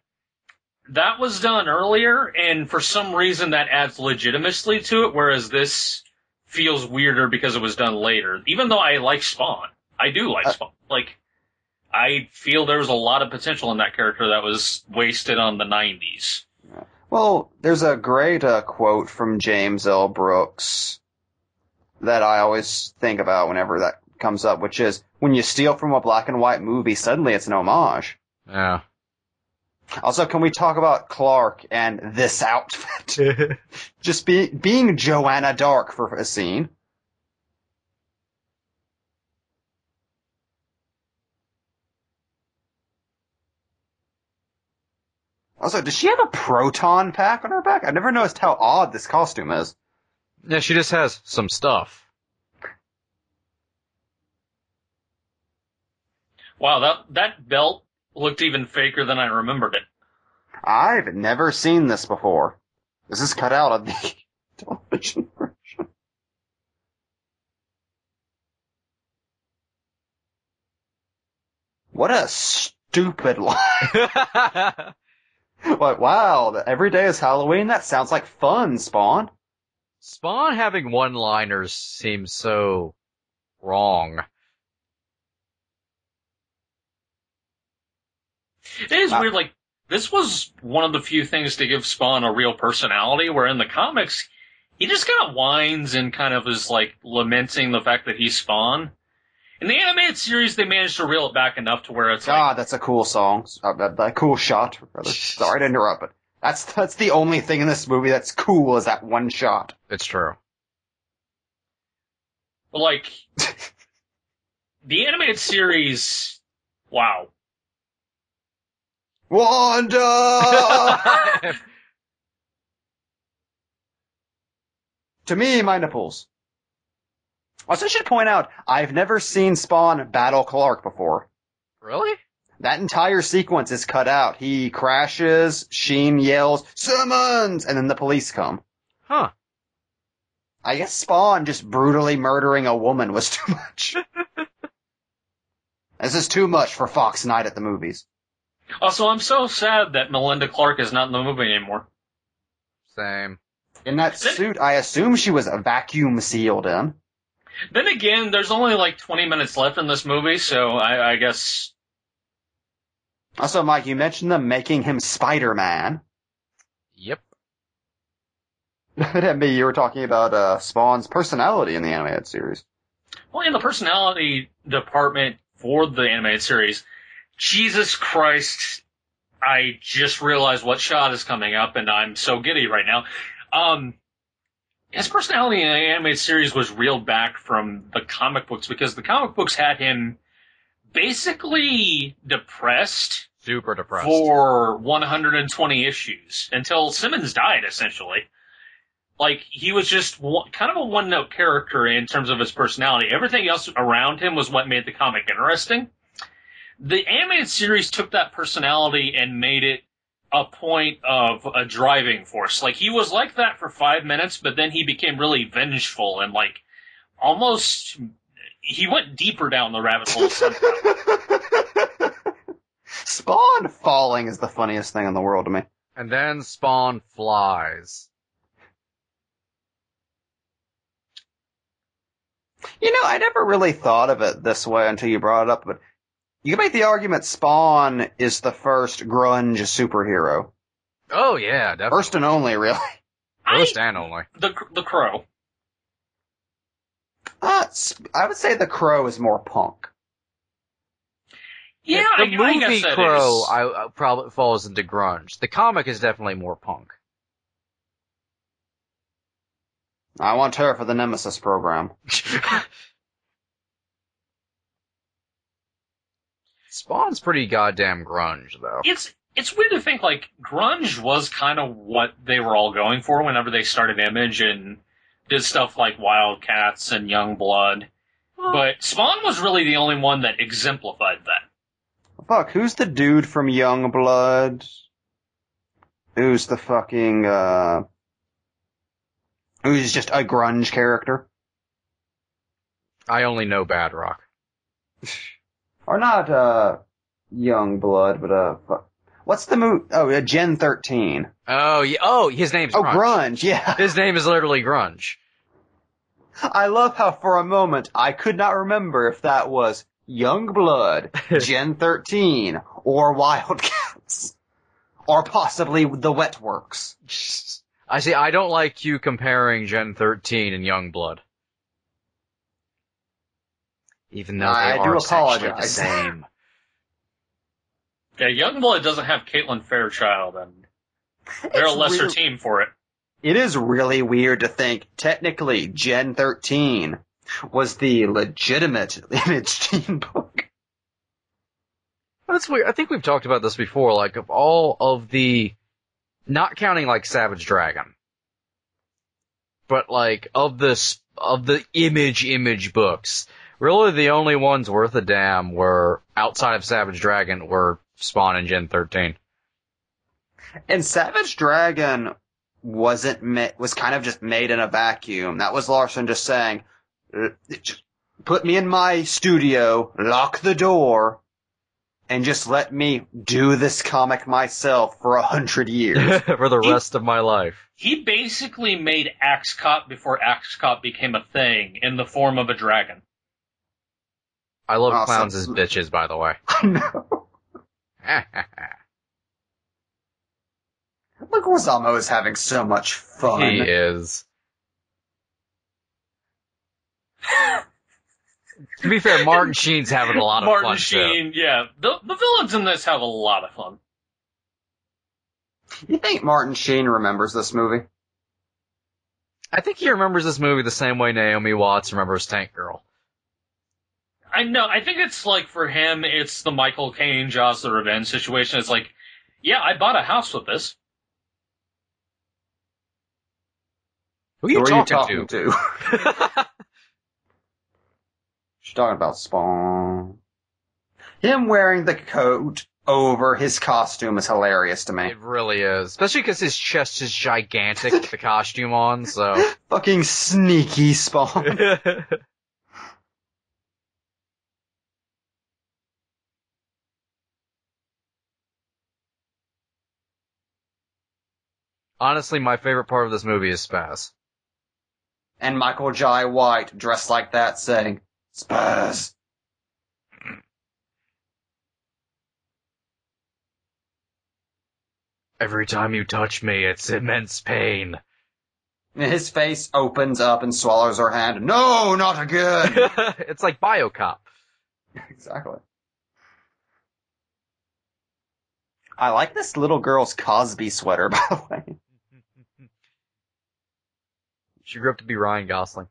that was done earlier, and for some reason that adds legitimacy to it, whereas this feels weirder because it was done later. Even though I like Spawn, I do like Uh, Spawn. Like, I feel there was a lot of potential in that character that was wasted on the '90s. Well, there's a great uh, quote from James L. Brooks that I always think about whenever that comes up, which is when you steal from a black and white movie, suddenly it's an homage. yeah. Also, can we talk about Clarke and this outfit? Just be, being Joanna Dark for a scene. Also, does she have a proton pack on her back? I never noticed how odd this costume is. yeah, she just has some stuff. Wow, that that belt looked even faker than I remembered it. I've never seen this before. This is cut out of the television version. What a stupid line. Like, wow, the- every day is Halloween? That sounds like fun, Spawn. Spawn having one-liners seems so wrong. It is Wow. weird, like, this was one of the few things to give Spawn a real personality, where in the comics, he just kind of whines and kind of is, like, lamenting the fact that he's Spawn. In the animated series, they managed to reel it back enough to where it's like, that's a cool song. Uh, a, a cool shot, rather. Sorry to interrupt, but that's, that's the only thing in this movie that's cool is that one shot. It's true. like, the animated series, wow. Wanda! to me, my nipples. Also, I should point out, I've never seen Spawn battle Clarke before. really? That entire sequence is cut out. He crashes, Sheen yells, Simmons! And then the police come. Huh. I guess Spawn just brutally murdering a woman was too much. this is too much for Fox Night at the movies. Also, I'm so sad that Melinda Clarke is not in the movie anymore. Same. In that suit, I assume she was a vacuum sealed in. Then again, there's only like 20 minutes left in this movie, so I, I guess Also, Mike, you mentioned them making him Spider-Man. Yep. At me, you were talking about uh, Spawn's personality in the animated series. Well, in the personality department for the animated series, Jesus Christ, I just realized what shot is coming up and I'm so giddy right now. Um, his personality in the animated series was reeled back from the comic books because the comic books had him basically depressed Super depressed. for 120 issues until Simmons died, essentially. Like, he was just one, kind of a one note character in terms of his personality. Everything else around him was what made the comic interesting. The animated series took that personality and made it a point of a driving force. Like, he was like that for five minutes, but then he became really vengeful and, like, almost. He went deeper down the rabbit hole. Spawn falling is the funniest thing in the world to me. And then Spawn flies. You know, I never really thought of it this way until you brought it up, but you can make the argument Spawn is the first grunge superhero. Oh yeah, definitely. First and only, really. First and only. the, the crow. Uh, s- I would say the Crow is more punk. Yeah, the I, I movie guess Crow is. I, I probably falls into grunge. The comic is definitely more punk. I want her for the Nemesis program. Spawn's pretty goddamn grunge though. it's it's weird to think like grunge was kind of what they were all going for whenever they started Image and did stuff like Wildcats and Youngblood. But Spawn was really the only one that exemplified that. Fuck, who's the dude from Youngblood? Who's the fucking, uh, who's just a grunge character? I only know Badrock. Or not, uh, Youngblood, but, uh. What's the movie? Oh, uh, Gen 13. Oh, yeah, oh, his name's Oh, Grunge. Grunge, yeah. His name is literally Grunge. I love how for a moment I could not remember if that was Young Blood, Gen 13, or Wildcats. Or possibly the Wetworks. I see. I don't like you comparing Gen 13 and Youngblood. Even though they I do are essentially the apologize. same. Yeah, Youngblood doesn't have Caitlin Fairchild, and they're It's a lesser really- team for it. It is really weird to think technically Gen 13 was the legitimate Image Team book. That's weird. I think we've talked about this before. Like of all of the, not counting like Savage Dragon, but like of the of the image image books, really the only ones worth a damn were outside of Savage Dragon were Spawn and Gen 13. And Savage Dragon wasn't ma- was kind of just made in a vacuum. That was Larsen just saying, "Uh, just put me in my studio, lock the door, and just let me do this comic myself for a hundred years. for the rest of my life. He basically made Axe Cop before Axe Cop became a thing in the form of a dragon. I love Awesome. clowns as bitches, by the way. I know. Look, Leguizamo is having so much fun. he is. to be fair, Martin Sheen's having a lot of Martin fun Martin Sheen, yeah. The, the villains in this have a lot of fun. You think Martin Sheen remembers this movie? I think he remembers this movie the same way Naomi Watts remembers Tank Girl. I know. I think it's like for him, it's the Michael Caine Jaws the Revenge situation. It's like, yeah, I bought a house with this. Who are you, Who talking, to? She's talking about Spawn. Him wearing the coat over his costume is hilarious to me. it really is. Especially because his chest is gigantic with the costume on, so. Fucking sneaky Spawn. Honestly, my favorite part of this movie is Spaz. and Michael Jai White dressed like that saying, Spaz. Every time you touch me, it's immense pain. His face opens up and swallows her hand. No, not again. it's like Biocop. exactly. I like this little girl's Cosby sweater, by the way. She grew up to be Ryan Gosling.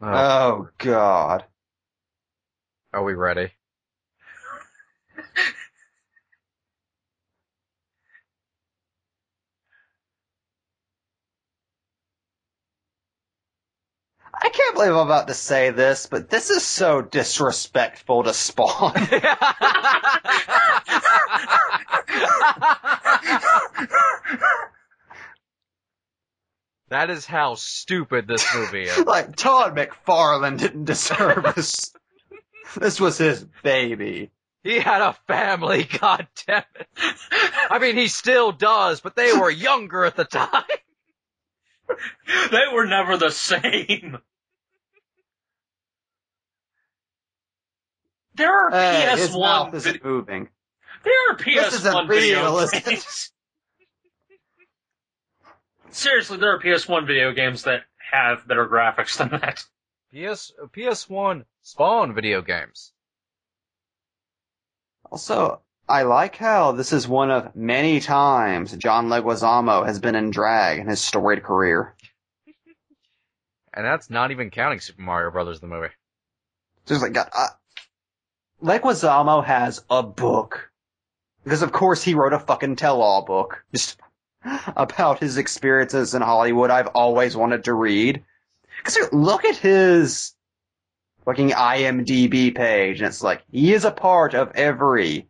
Oh, Oh, God. are we ready? I can't believe I'm about to say this, but this is so disrespectful to Spawn. that is how stupid this movie is. like, Todd McFarlane didn't deserve this. This was his baby. He had a family, god damn it. I mean, he still does, but they were younger at the time. They were never the same. There are Hey, his PS1 his mouth isn't moving. There are This isn't PS1 video real, is it? games. Seriously, there are PS1 video games that have better graphics than that. PS, PS1 Spawn video games. Also, I like how this is one of many times John Leguizamo has been in drag in his storied career. And that's not even counting Super Mario Brothers, the movie. Just like, God, uh, Leguizamo has a book. Because of course he wrote a fucking tell-all book. Just about his experiences in Hollywood I've always wanted to read. Cause look at his fucking IMDb page and it's like, he is a part of every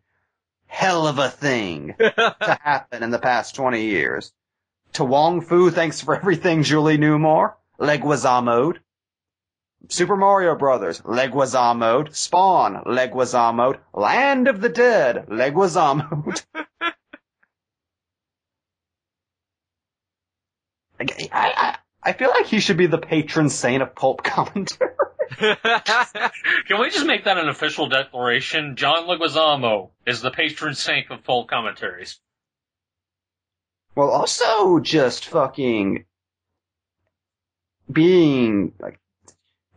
hell of a thing to happen in the past 20 years. To Wong Fu, thanks for everything, Julie Newmar. Leguizamo. Super Mario Brothers, Leguizamo. Spawn, Leguizamo. Land of the Dead, Leguizamo I, I, I feel like he should be the patron saint of pulp commentary. Can we just make that an official declaration? John Leguizamo is the patron saint of pulp commentaries. Well, also just fucking being like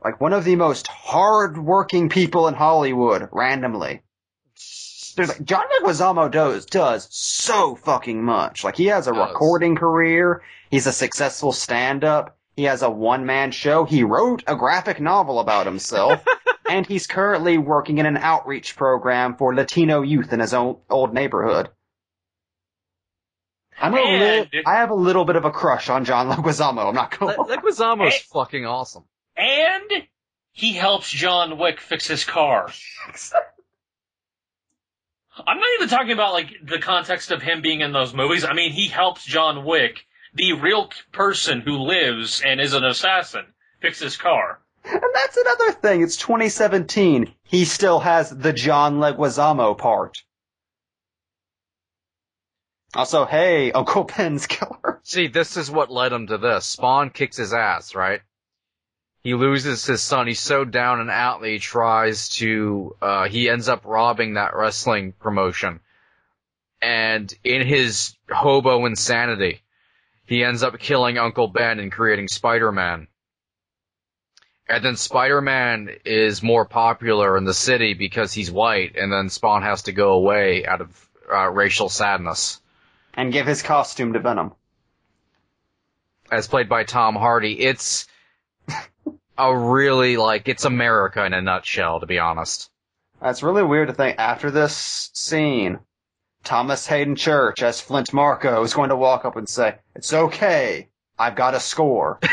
like one of the most hard-working people in Hollywood randomly. Dude, like, John Leguizamo does does so fucking much. Like he has a Does. recording career. He's a successful stand-up. He has a one-man show. He wrote a graphic novel about himself, and he's currently working in an outreach program for Latino youth in his own old neighborhood. I'm a And- li- I have a little bit of a crush on John Leguizamo. I'm not gonna. Le- Leguizamo's fucking awesome. And he helps John Wick fix his car. I'm not even talking about like the context of him being in those movies. I mean, he helps John Wick, the real person who lives and is an assassin, fix his car. And that's another thing. It's 2017. He still has the John Leguizamo part. Also, hey, Uncle Ben's killer. See, this is what led him to this. Spawn kicks his ass, right? He loses his son. He's so down and out that he tries to, uh, he ends up robbing that wrestling promotion. And in his hobo insanity, he ends up killing Uncle Ben and creating Spider-Man. And then Spider-Man is more popular in the city because he's white, and then Spawn has to go away out of uh, racial sadness. And give his costume to Venom. as played by Tom Hardy. It's a really like it's America in a nutshell, to be honest. That's really weird to think after this scene, Thomas Haden Church as Flint Marko is going to walk up and say, it's okay. I've got a score.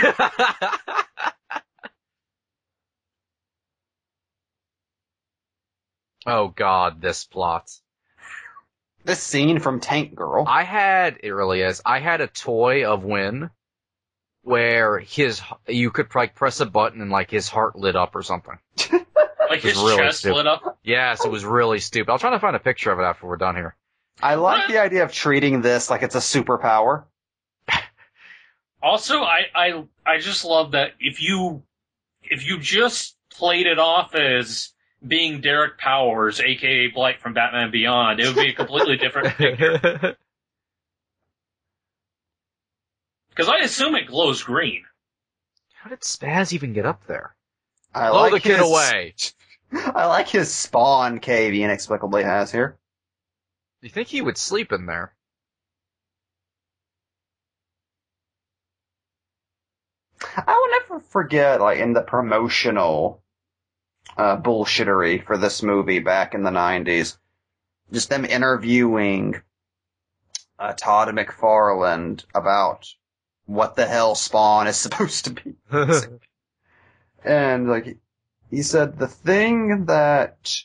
oh God, this plot. This scene from Tank Girl. I had it really is. I had a toy of Wynn where his you could like press a button and like his heart lit up or something. Like his really chest stupid. lit up. Yes, it was really stupid. I'll try to find a picture of it after we're done here. I like the idea of treating this like it's a superpower. Also, I, I, I just love that if you, if you just played it off as being Derek Powers, aka Blight from Batman Beyond, it would be a completely different figure. Because I assume it glows green. How did Spaz even get up there? I Blow like the kid his- away. I like his spawn cave he inexplicably has here. You think he would sleep in there? I will never forget, like, in the promotional uh, bullshittery for this movie back in the 90s, just them interviewing uh, Todd McFarlane about what the hell Spawn is supposed to be. And, like, he said the thing that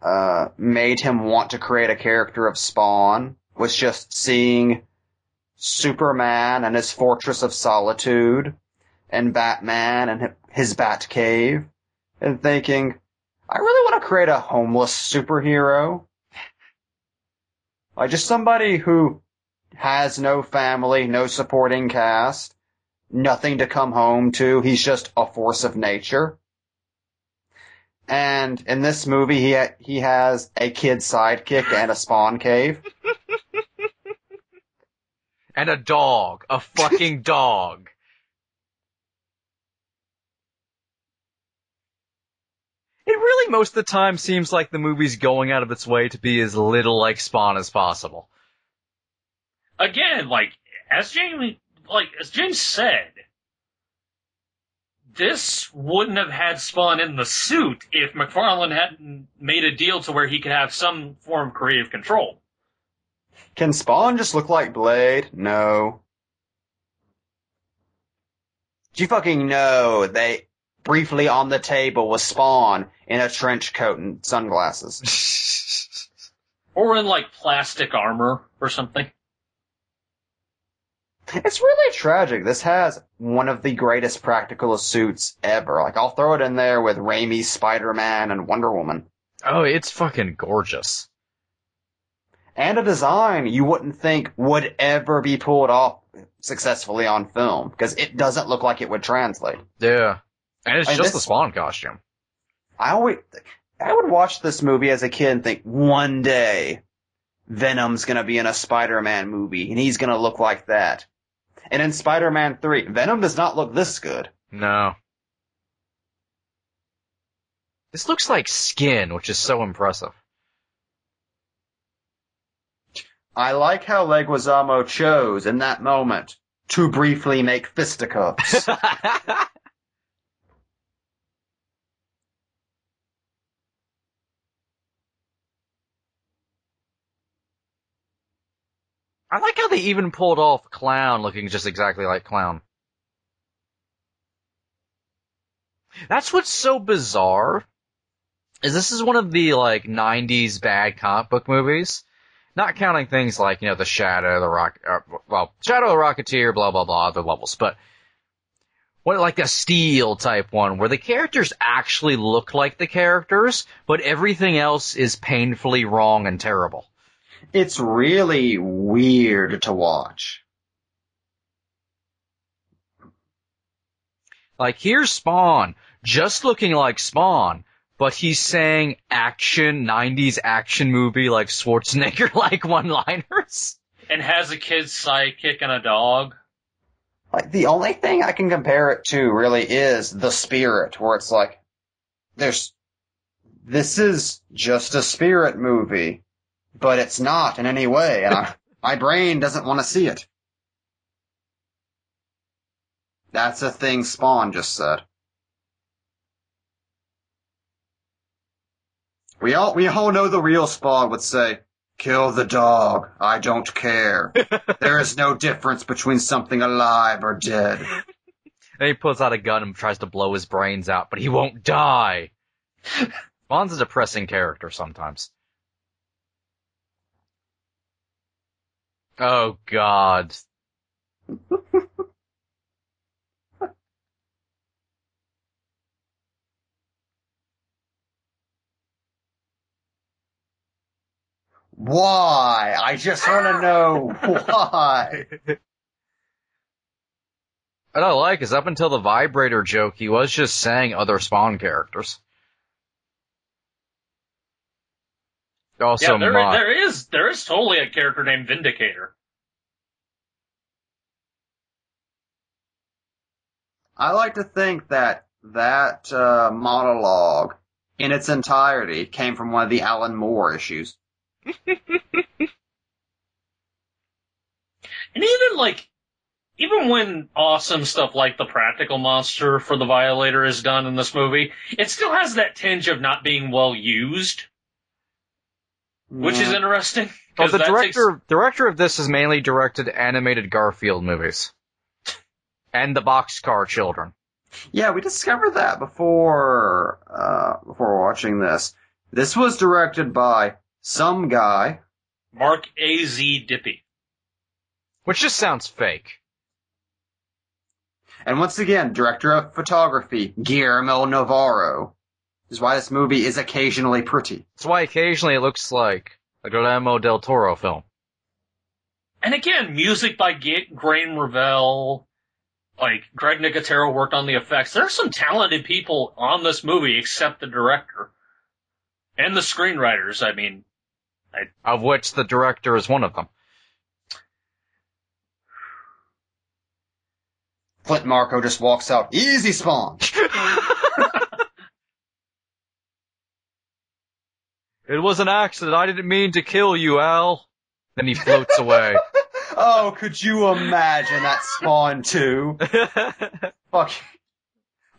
uh, made him want to create a character of Spawn was just seeing Superman and his Fortress of Solitude, and Batman and hi- his Batcave, and thinking, I really want to create a homeless superhero. Like just somebody who has no family, no supporting cast, nothing to come home to. He's just a force of nature. And in this movie, he ha- he has a kid sidekick and a spawn cave. and a dog. A fucking dog. It really most of the time seems like the movie's going out of its way to be as little like Spawn as possible. Again, like, as Jamie, like, as James said, this wouldn't have had Spawn in the suit if McFarlane hadn't made a deal to where he could have some form of creative control. Can Spawn just look like Blade? No. Do you fucking know they briefly on the table was Spawn in a trench coat and sunglasses? Or in, like, plastic armor or something. It's really tragic. This has one of the greatest practical suits ever. Like, I'll throw it in there with Raimi's Spider-Man and Wonder Woman. Oh, it's fucking gorgeous. And a design you wouldn't think would ever be pulled off successfully on film, because it doesn't look like it would translate. Yeah. And it's I mean, just the Spawn costume. I always, I would watch this movie as a kid and think, one day, Venom's gonna be in a Spider-Man movie, and he's gonna look like that. And in Spider-Man 3, Venom does not look this good. No. This looks like skin, which is so impressive. I like how Leguizamo chose, in that moment, to briefly make fisticuffs. I like how they even pulled off Clown looking just exactly like Clown. That's what's so bizarre. Is this is one of the like 90s bad comic book movies. Not counting things like, you know, The Shadow, The Rock, uh, well, Shadow the Rocketeer, blah, blah, blah, other levels, but what, like a Steel type one where the characters actually look like the characters, but everything else is painfully wrong and terrible. It's really weird to watch. Like here's Spawn, just looking like Spawn, but he's saying action, 90s action movie like Schwarzenegger like one-liners. And has a kid's sidekick and a dog. Like, the only thing I can compare it to really is The Spirit, where it's like, there's, this is just a spirit movie, but it's not in any way, uh, and I, my brain doesn't want to see it. That's a thing Spawn just said. We all, we all know the real Spawn would say, kill the dog, I don't care. there is no difference between something alive or dead. Then he pulls out a gun and tries to blow his brains out, but he won't die. Spawn's a depressing character sometimes. Oh god. Why? I just want to know why. What I like is up until the vibrator joke, he was just saying other Spawn characters. Also, yeah, there, there is there is totally a character named Vindicator. I like to think that that uh, monologue in its entirety came from one of the Alan Moore issues. And even like, even when awesome stuff like the practical monster for the Violator is done in this movie, it still has that tinge of not being well used, which is interesting. Well, 'cause the that takes- director director of this has mainly directed animated Garfield movies. And the Boxcar Children. Yeah, we discovered that before uh, before watching this. This was directed by some guy. Mark A. Z. Dippy. Which just sounds fake. And once again, director of photography, Guillermo Navarro. This is why this movie is occasionally pretty. That's why occasionally it looks like a Guillermo del Toro film. And again, music by G- Graham Revell. Like, Greg Nicotero worked on the effects. There's some talented people on this movie except the director. And the screenwriters, I mean. Of which the director is one of them. Flint Marko just walks out. Easy spawn. It was an accident. I didn't mean to kill you, Al. Then he floats away. oh, could you imagine that spawn too? Fuck.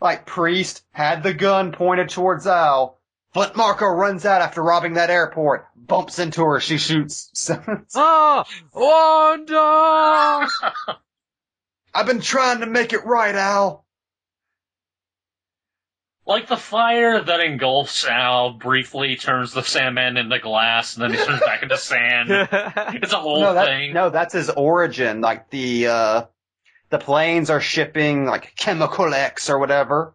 Like Priest had the gun pointed towards Al. Flint Marko runs out after robbing that airport, bumps into her, she shoots. ah! Wanda! I've been trying to make it right, Al. Like the fire that engulfs Al briefly turns the Sandman into glass, and then he turns back into sand. It's a whole no, that, thing. no, that's his origin. Like the uh, the planes are shipping like chemical X or whatever,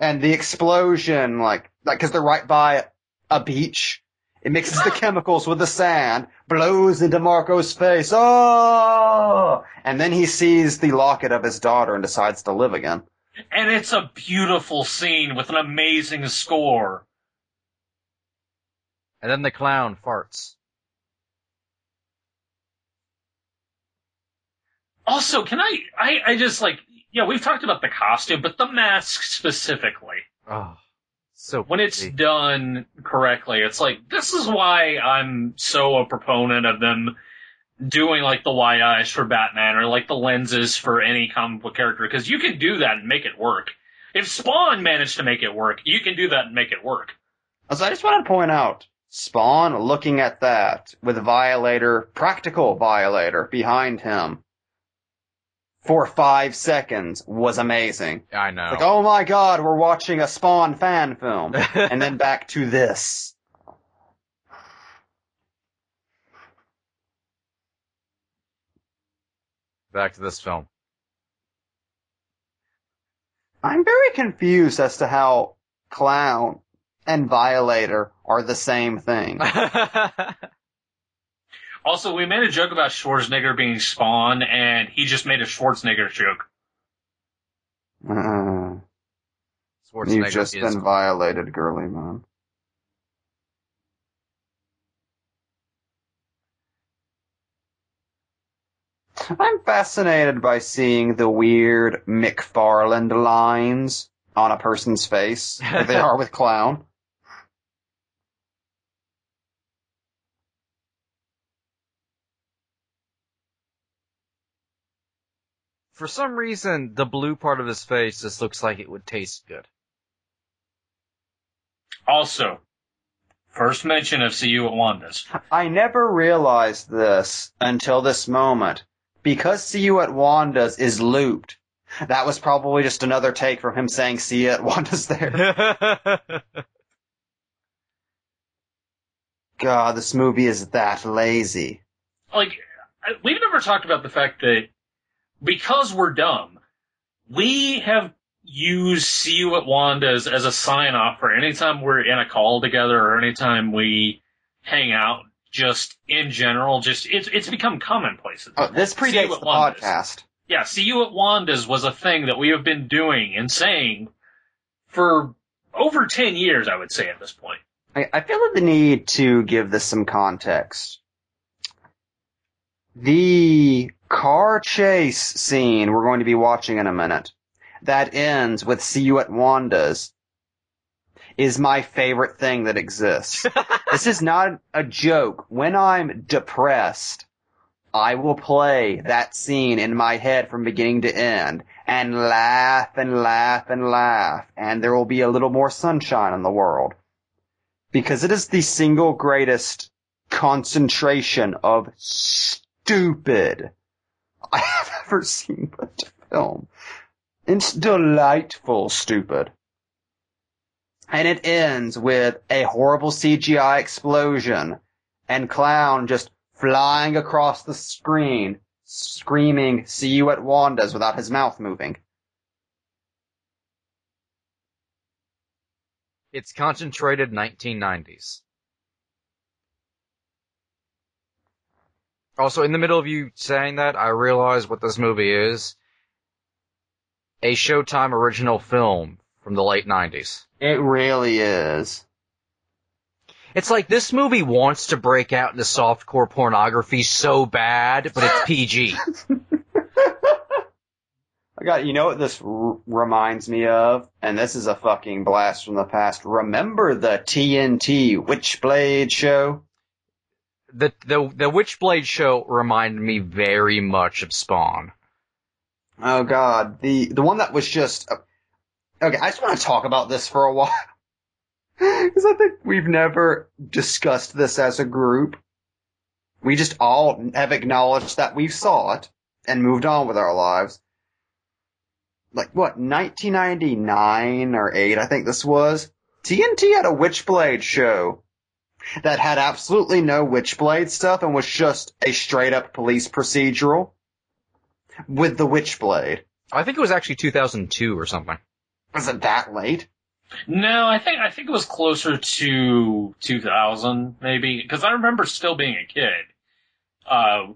and the explosion, like like because they're right by a beach, it mixes the chemicals with the sand, blows into Marko's face. Oh! And then he sees the locket of his daughter and decides to live again. And it's a beautiful scene with an amazing score. and then the clown farts. Also, can I, I, I just like, yeah, we've talked about the costume, but the mask specifically. Oh, so when it's done correctly, it's like this is why I'm so a proponent of them doing like the wide eyes for Batman or like the lenses for any comic book character because you can do that and make it work. If Spawn managed to make it work, you can do that and make it work. So I just want to point out, Spawn looking at that with Violator, practical Violator behind him for five seconds was amazing. I know. Like, oh my god, we're watching a Spawn fan film. and then back to this. Back to this film. I'm very confused as to how Clown and Violator are the same thing. Also, we made a joke about Schwarzenegger being Spawn, and he just made a Schwarzenegger joke. Uh, Schwarzenegger you've just is been violated, girly man. I'm fascinated by seeing the weird McFarlane lines on a person's face, like they are with Clown. For some reason, the blue part of his face just looks like it would taste good. Also, first mention of See You at Wanda's. I never realized this until this moment. Because See You at Wanda's is looped, that was probably just another take from him saying See You at Wanda's there. God, this movie is that lazy. like we've never talked about the fact that because we're dumb, we have used "See You at Wanda's" as a sign off for anytime we're in a call together or anytime we hang out. Just in general, just it's it's become commonplace. at Oh, this predates the Wanda's. podcast. Yeah, "See You at Wanda's" was a thing that we have been doing and saying for over ten years. I would say at this point. I, I feel the need to give this some context. The car chase scene we're going to be watching in a minute that ends with see you at Wanda's is my favorite thing that exists. this is not a joke. When I'm depressed, I will play that scene in my head from beginning to end and laugh and laugh and laugh and there will be a little more sunshine in the world because it is the single greatest concentration of stupid I have ever seen put to film. It's delightful stupid. And it ends with a horrible CGI explosion and Clown just flying across the screen, screaming, see you at Wanda's without his mouth moving. it's concentrated 1990s. Also, in the middle of you saying that, I realize what this movie is. A Showtime original film from the late 90s. It really is. It's like this movie wants to break out into softcore pornography so bad, but it's PG. I got, you know what this r- reminds me of? And this is a fucking blast from the past. Remember the TNT Witchblade show? the the the Witchblade show reminded me very much of Spawn. Oh god, the, the one that was just, okay, I just want to talk about this for a while. Cause I think we've never discussed this as a group. We just all have acknowledged that we saw it and moved on with our lives. like what 1999 or 8 I think this was TNT had a Witchblade show that had absolutely no Witchblade stuff and was just a straight up police procedural with the Witchblade. I think it was actually 2002 or something. Was it that late? No, I think I think it was closer to 2000 maybe because I remember still being a kid. Uh,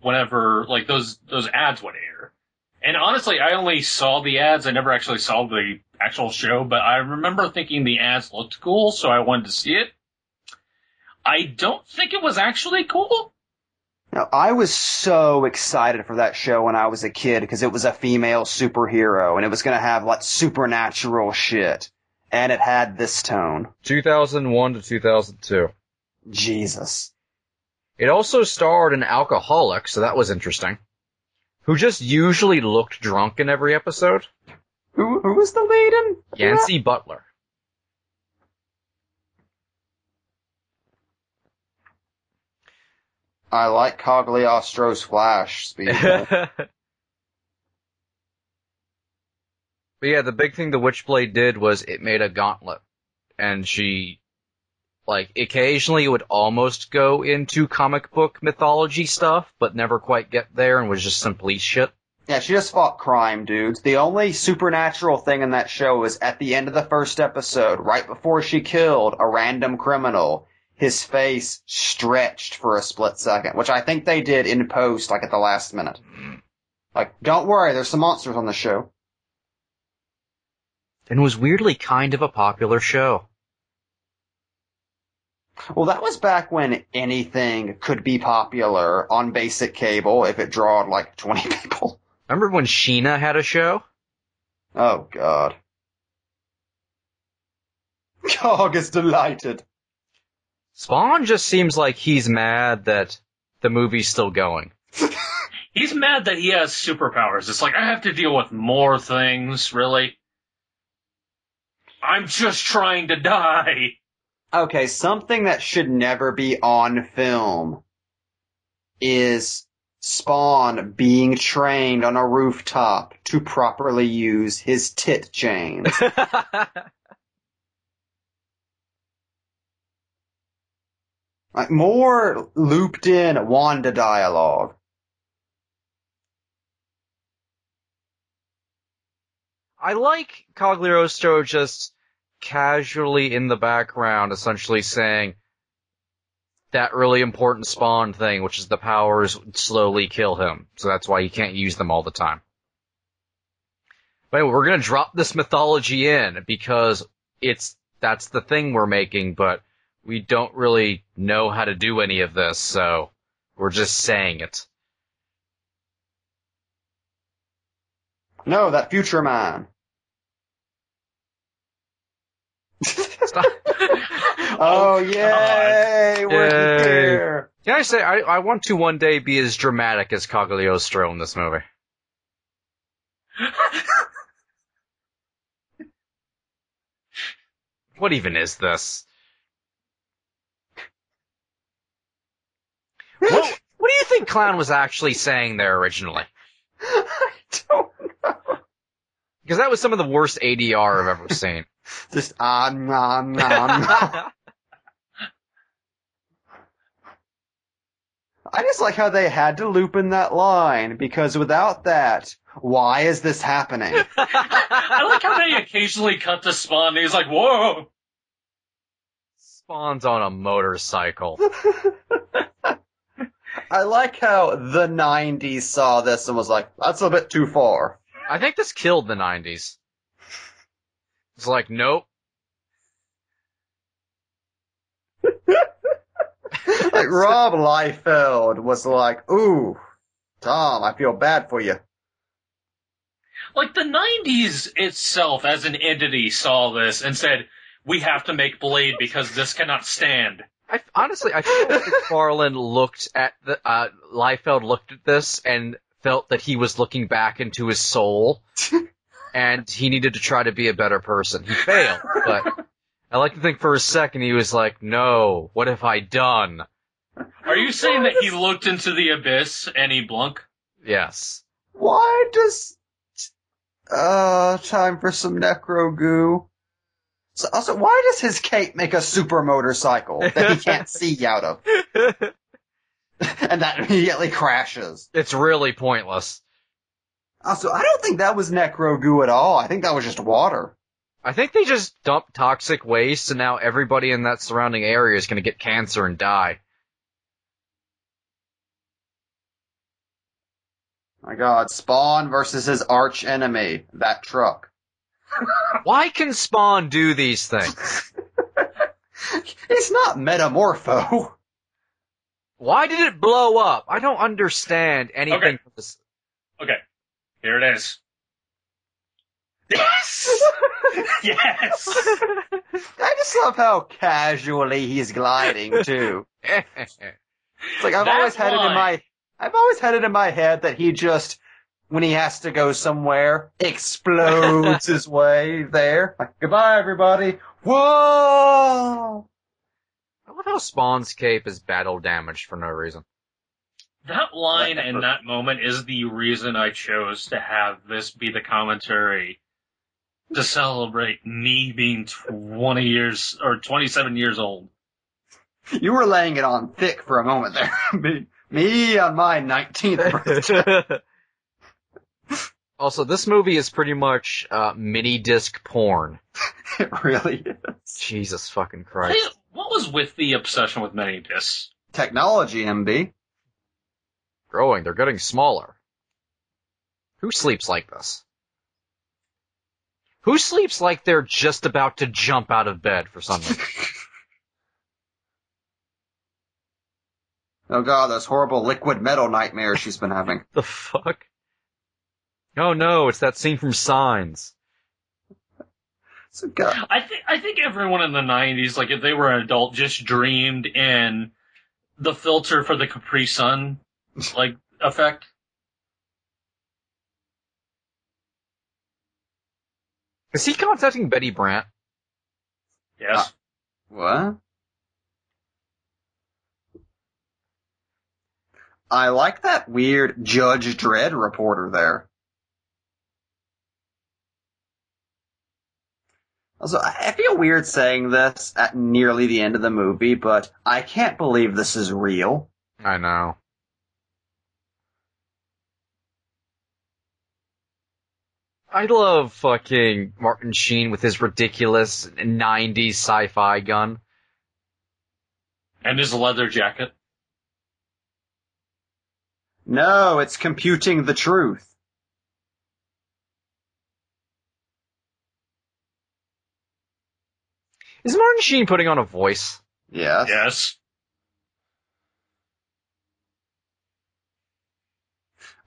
whenever like those those ads would air, and honestly, I only saw the ads. I never actually saw the actual show, but I remember thinking the ads looked cool, so I wanted to see it. I don't think it was actually cool. Now, I was so excited for that show when I was a kid because it was a female superhero and it was going to have like supernatural shit. And it had this tone. 2001 to 2002. Jesus. It also starred an alcoholic, so that was interesting. Who just usually looked drunk in every episode. Who, who was the lead in? Yancy Butler. I like Cogliostro's flash speed. but yeah, the big thing the Witchblade did was it made a gauntlet. And she, like, occasionally it would almost go into comic book mythology stuff, but never quite get there and was just some police shit. yeah, she just fought crime, dudes. The only supernatural thing in that show is at the end of the first episode, right before she killed a random criminal, his face stretched for a split second, which I think they did in post, like at the last minute. Like, don't worry, there's some monsters on the show. And was weirdly kind of a popular show. Well, that was back when anything could be popular on basic cable if it drawed like 20 people. Remember when Sheena had a show? Oh god. Cog is delighted. Spawn just seems like he's mad that the movie's still going. He's mad that he has superpowers. It's like I have to deal with more things, really. I'm just trying to die. Okay, something that should never be on film is Spawn being trained on a rooftop to properly use his tit chains. like more looped in Wanda dialogue. I like Cogliostro just casually in the background, essentially saying that really important spawn thing, which is the powers slowly kill him. So that's why he can't use them all the time. But anyway, we're gonna drop this mythology in because it's, that's the thing we're making, but we don't really know how to do any of this, so we're just saying it. No, that future man. Stop. Oh, oh, yay! We're Yay. here. Can I say, I, I want to one day be as dramatic as Cogliostro in this movie. What even is this? What, what do you think Clown was actually saying there originally? I don't know. Because that was some of the worst ADR I've ever seen. Just ah nom nom. I just like how they had to loop in that line because without that, why is this happening? I like how they occasionally cut to Spawn and he's like, whoa! Spawns on a motorcycle. I like how the 90s saw this and was like, that's a bit too far. I think this killed the 90s. It's like, nope. Like Rob Liefeld was like, ooh, Tom, I feel bad for you. Like the 90s itself as an entity saw this and said, we have to make Blade because this cannot stand. I honestly, I feel like McFarlane looked at the uh, Liefeld looked at this and felt that he was looking back into his soul, and he needed to try to be a better person. He failed, but I like to think for a second he was like, "No, what have I done?" Are you saying that he looked into the abyss and he blunk? Yes. Why does Uh, time for some necro goo. So, also, why does his cape make a super motorcycle that he can't see out of? and that immediately crashes. it's really pointless. Also, I don't think that was necro goo at all. I think that was just water. I think they just dumped toxic waste and now everybody in that surrounding area is gonna get cancer and die. My god, Spawn versus his arch enemy, that truck. Why can Spawn do these things? it's not metamorpho. Why did it blow up? I don't understand anything Okay. this. Okay, here it is. Yes! yes! I just love how casually he's gliding too. It's like I've That's always had it in my I've always had it in my head that he just when he has to go somewhere explodes his way there. Like goodbye everybody. Whoa! I love how Spawn's cape is battle damaged for no reason. That line and that moment is the reason I chose to have this be the commentary to celebrate me being 20 years or 27 years old. You were laying it on thick for a moment there. me, me on my 19th birthday. also, this movie is pretty much uh, mini disc porn. it really is. Jesus fucking Hey, Christ. What was with the obsession with mini discs? Technology, MB. Growing, they're getting smaller. Who sleeps like this? Who sleeps like they're just about to jump out of bed for some reason? Oh god, those horrible liquid metal nightmares she's been having. the fuck? Oh no, it's that scene from Signs. So god, I think I think everyone in the 90s, like if they were an adult, just dreamed in the filter for the Capri Sun, like effect. Is he contacting Betty Brant? Yes. Uh, what? I like that weird Judge Dredd reporter there. Also, I I feel weird saying this at nearly the end of the movie, but I can't believe this is real. I know. I love fucking Martin Sheen with his ridiculous 90s sci-fi gun. and his leather jacket. No, it's computing the truth. Is Martin Sheen putting on a voice? Yes. Yes.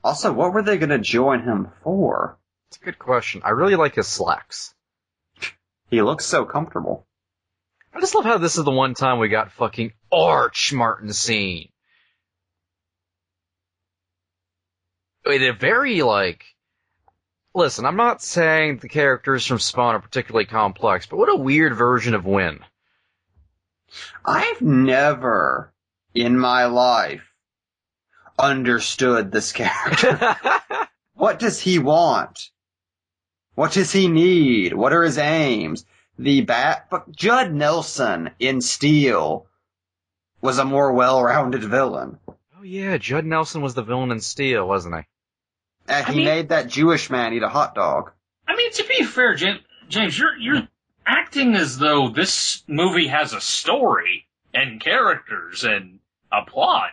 Also, what were they gonna join him for? It's a good question. I really like his slacks. He looks so comfortable. I just love how this is the one time we got fucking arch Martin Sheen. In a very like, listen, I'm not saying the characters from Spawn are particularly complex, but what a weird version of Wynn. I've never in my life understood this character. what does he want? What does he need? What are his aims? The bat, but Judd Nelson in Steel was a more well-rounded villain. oh yeah, Judd Nelson was the villain in Steel, wasn't he? And I he mean- made that Jewish man eat a hot dog. I mean, to be fair, James, James, you're you're acting as though this movie has a story and characters and a plot.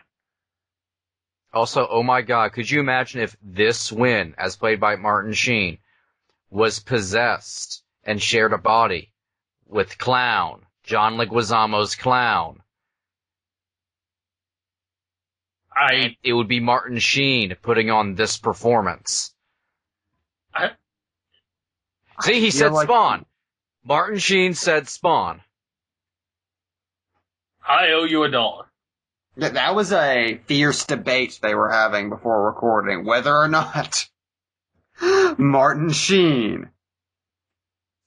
Also, oh my god, could you imagine if this Wynn, as played by Martin Sheen, was possessed and shared a body with Clown, John Leguizamo's Clown? I And it would be Martin Sheen putting on this performance. I- See, he said like- Spawn. Martin Sheen said Spawn. I owe you a dollar. That that was a fierce debate they were having before recording whether or not Martin Sheen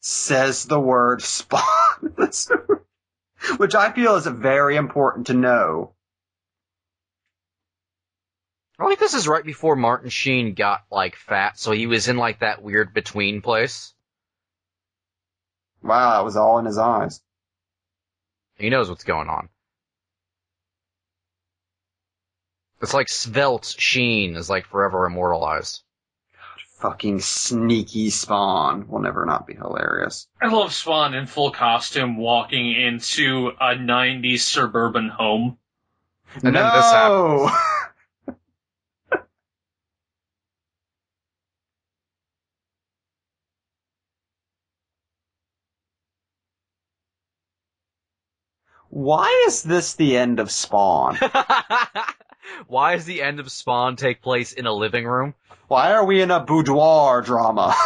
says the word spawn. Which I feel is very important to know. I think this is right before Martin Sheen got like fat, so he was in like that weird between place. Wow, that was all in his eyes. He knows what's going on. It's like Svelte Sheen is like forever immortalized. Fucking sneaky Spawn will never not be hilarious. I love Spawn in full costume walking into a 90s suburban home. And no! then this happens. Why is this the end of Spawn? Why does the end of Spawn take place in a living room? Why are we in a boudoir drama?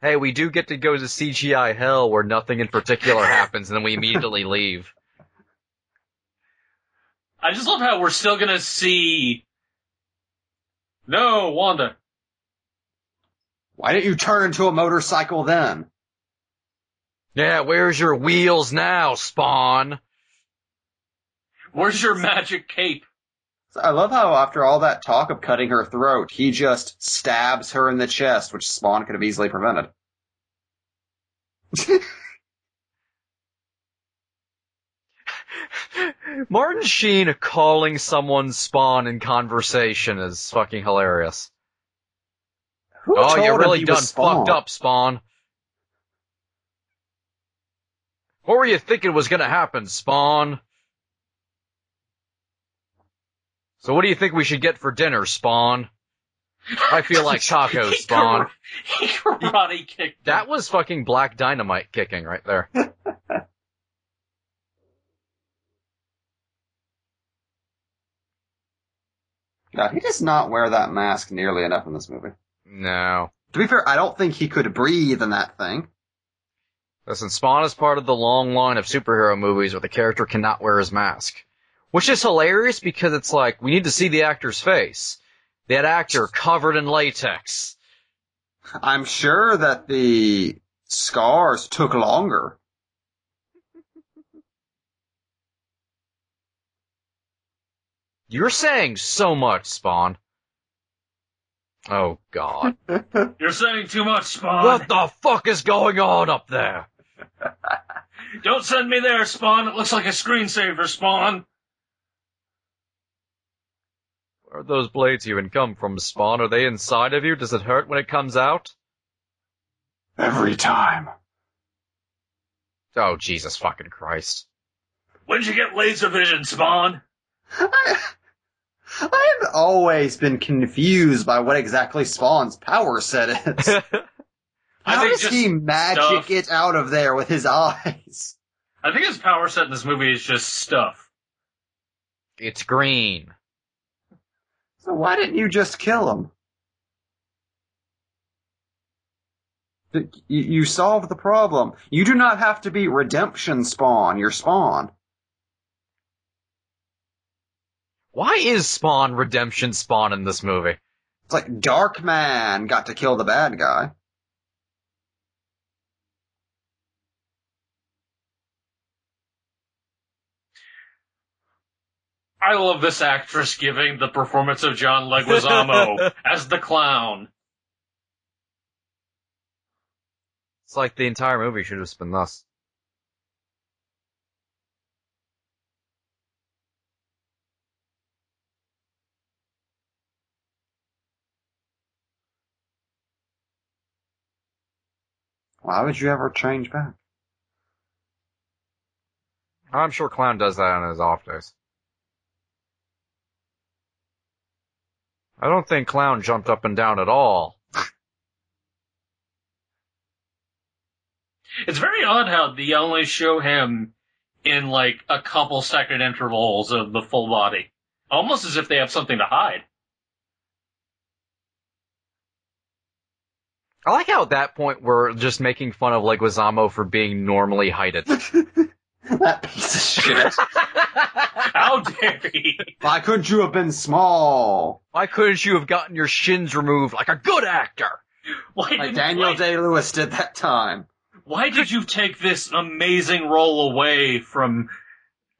Hey, we do get to go to CGI hell where nothing in particular happens and then we immediately leave. I just love how we're still gonna see. No, Wanda. Why didn't you turn into a motorcycle then? Yeah, where's your wheels now, Spawn? Where's your magic cape? I love how after all that talk of cutting her throat, he just stabs her in the chest, which Spawn could have easily prevented. Martin Sheen calling someone Spawn in conversation is fucking hilarious. Who oh, you him really done fucked up, Spawn. What were you thinking was gonna happen, Spawn? So what do you think we should get for dinner, Spawn? I feel like tacos, Spawn. He karate kicked. That was fucking black dynamite kicking right there. God, he does not wear that mask nearly enough in this movie. No. To be fair, I don't think he could breathe in that thing. Listen, Spawn is part of the long line of superhero movies where the character cannot wear his mask. Which is hilarious because it's like, we need to see the actor's face. That actor covered in latex. I'm sure that the scars took longer. You're saying so much, Spawn. Oh god. You're saying too much, Spawn. what the fuck is going on up there? Don't send me there, Spawn. It looks like a screensaver, Spawn. Where are those blades even come from, Spawn? Are they inside of you? Does it hurt when it comes out? Every time. Oh, Jesus fucking Christ. When'd you get laser vision, Spawn? I, I have always been confused by what exactly Spawn's power set is. I How think does he magic stuff. it out of there with his eyes? I think his power set in this movie is just stuff. it's green. So why didn't you just kill him? You, you solved the problem. You do not have to be redemption spawn, you're spawn. Why is Spawn redemption Spawn in this movie? It's like Dark Man got to kill the bad guy. I love this actress giving the performance of John Leguizamo as the clown. It's like the entire movie should have just been thus. Why would you ever change back? I'm sure Clown does that on his off days. I don't think Clown jumped up and down at all. It's very odd how they only show him in like a couple second intervals of the full body. Almost as if they have something to hide. I like how at that point we're just making fun of Leguizamo for being normally heighted. that piece of shit. How dare he? Why couldn't you have been small? Why couldn't you have gotten your shins removed like a good actor? Why, Like didn't- Daniel why, Day Lewis did that time. why did you take this amazing role away from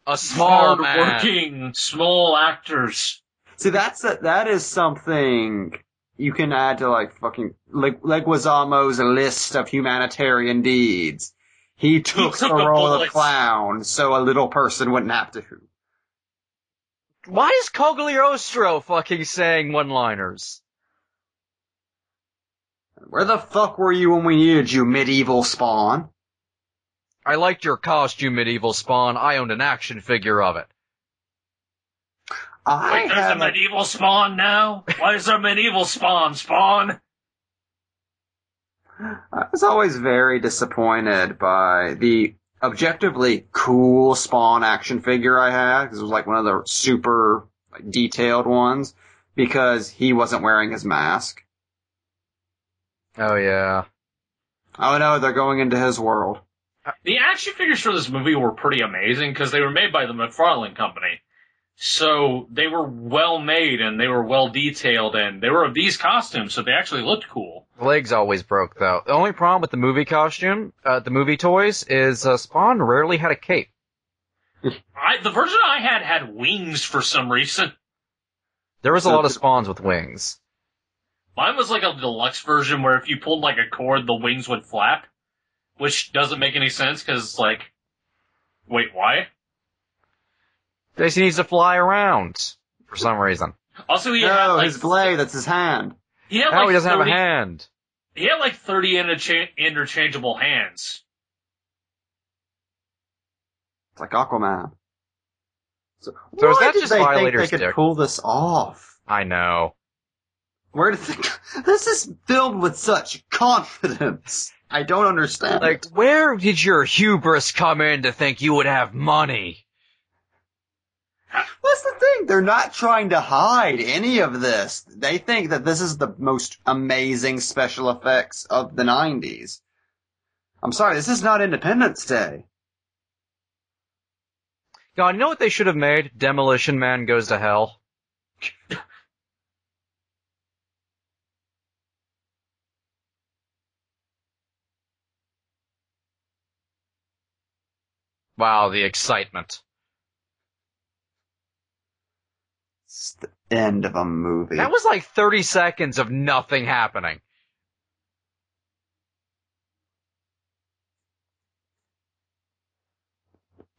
A small man. hard-working, small actors. See, that's a, that is something you can add to like fucking like Leguizamo's list of humanitarian deeds. He took, took the the role of bullets. clown so a little person wouldn't have to. Why is Cogliostro fucking saying one-liners? Where the fuck were you when we needed you, medieval spawn? I liked your costume, medieval spawn. I owned an action figure of it. I Wait, there's a have a, medieval spawn now? Why is there medieval spawn spawn? I was always very disappointed by the objectively cool Spawn action figure I had, because it was like one of the super like, detailed ones, because he wasn't wearing his mask. Oh yeah. Oh no, they're going into his world. Uh, the action figures for this movie were pretty amazing because they were made by the McFarlane Company. So they were well made and they were well detailed and they were of these costumes, so they actually looked cool. The legs always broke though. The only problem with the movie costume, uh, the movie toys, is uh, Spawn rarely had a cape. I, the version I had had wings for some reason. There was a lot of Spawns with wings. Mine was like a deluxe version where if you pulled like a cord, the wings would flap, which doesn't make any sense because like, wait, why? Daisy needs to fly around for some reason. Also, he no, had like his blade, that's his hand. he had Now like he doesn't 30, have a hand. He had like thirty intercha- interchangeable hands. It's like Aquaman. So, So is that did just they think they could dick? pull this off? I know. Where did they, this is filmed with such confidence. I don't understand. Like, where did your hubris come in to think you would have money? That's the thing. They're not trying to hide any of this. They think that this is the most amazing special effects of the 90s. I'm sorry, this is not Independence Day. God, you know what they should have made? Demolition Man Goes to Hell. wow, the excitement. It's the end of a movie. That was like 30 seconds of nothing happening.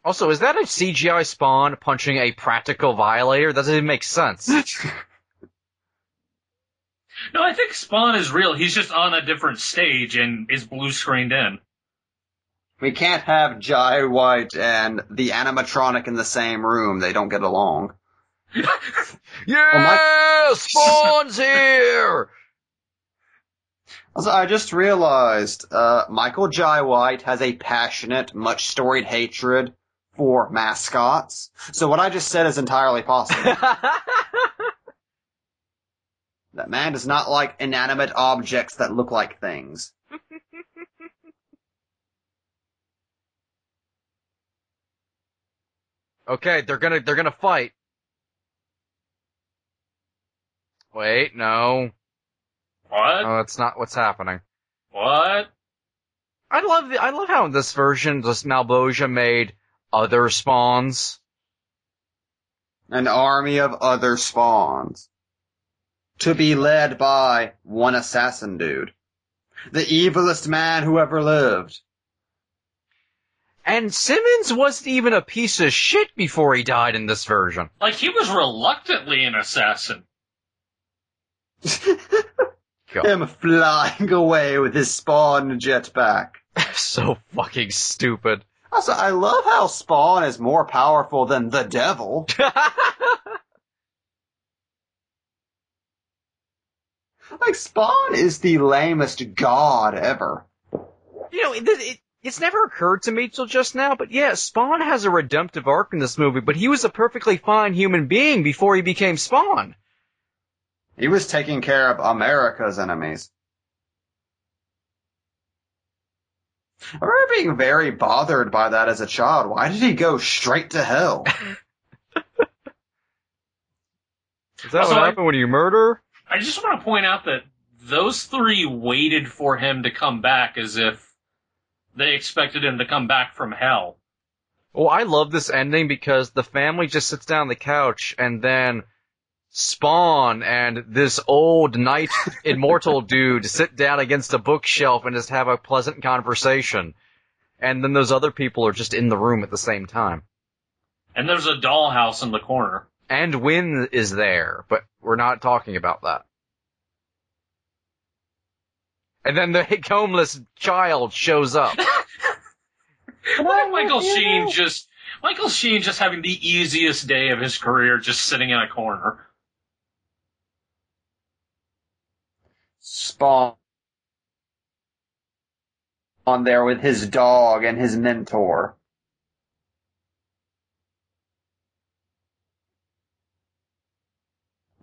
Also, is that a CGI spawn punching a practical violator? That doesn't even make sense. No, I think Spawn is real. He's just on a different stage and is blue screened in. we can't have Jai White and the animatronic in the same room. They don't get along. Yeah! Spawn's here! Also, I just realized, uh, Michael Jai White has a passionate, much storied hatred for mascots. So what I just said is entirely possible. that man does not like inanimate objects that look like things. okay, they're gonna, they're gonna fight. Wait, no. What? No, that's not what's happening. What? I love the, I love how in this version, this Malebolgia made other spawns. An army of other spawns. To be led by one assassin dude. The evilest man who ever lived. And Simmons wasn't even a piece of shit before he died in this version. Like he was reluctantly an assassin. Him flying away with his spawn jetpack. so fucking stupid. Also, I love how Spawn is more powerful than the devil. Like, Spawn is the lamest god ever. You know, it, it, it's never occurred to me till just now, but yeah, Spawn has a redemptive arc in this movie, but he was a perfectly fine human being before he became Spawn. He was taking care of America's enemies. I remember being very bothered by that as a child. Why did he go straight to hell? Is that Also, what I- happened when you murder? I just want to point out that those three waited for him to come back as if they expected him to come back from hell. Well, I love this ending because the family just sits down on the couch and then Spawn and this old knight immortal dude sit down against a bookshelf and just have a pleasant conversation. And then those other people are just in the room at the same time. And there's a dollhouse in the corner. And Wynn is there, but we're not talking about that. And then the homeless child shows up. Michael Sheen just Michael Sheen just having the easiest day of his career, just sitting in a corner. Spawn on there with his dog and his mentor.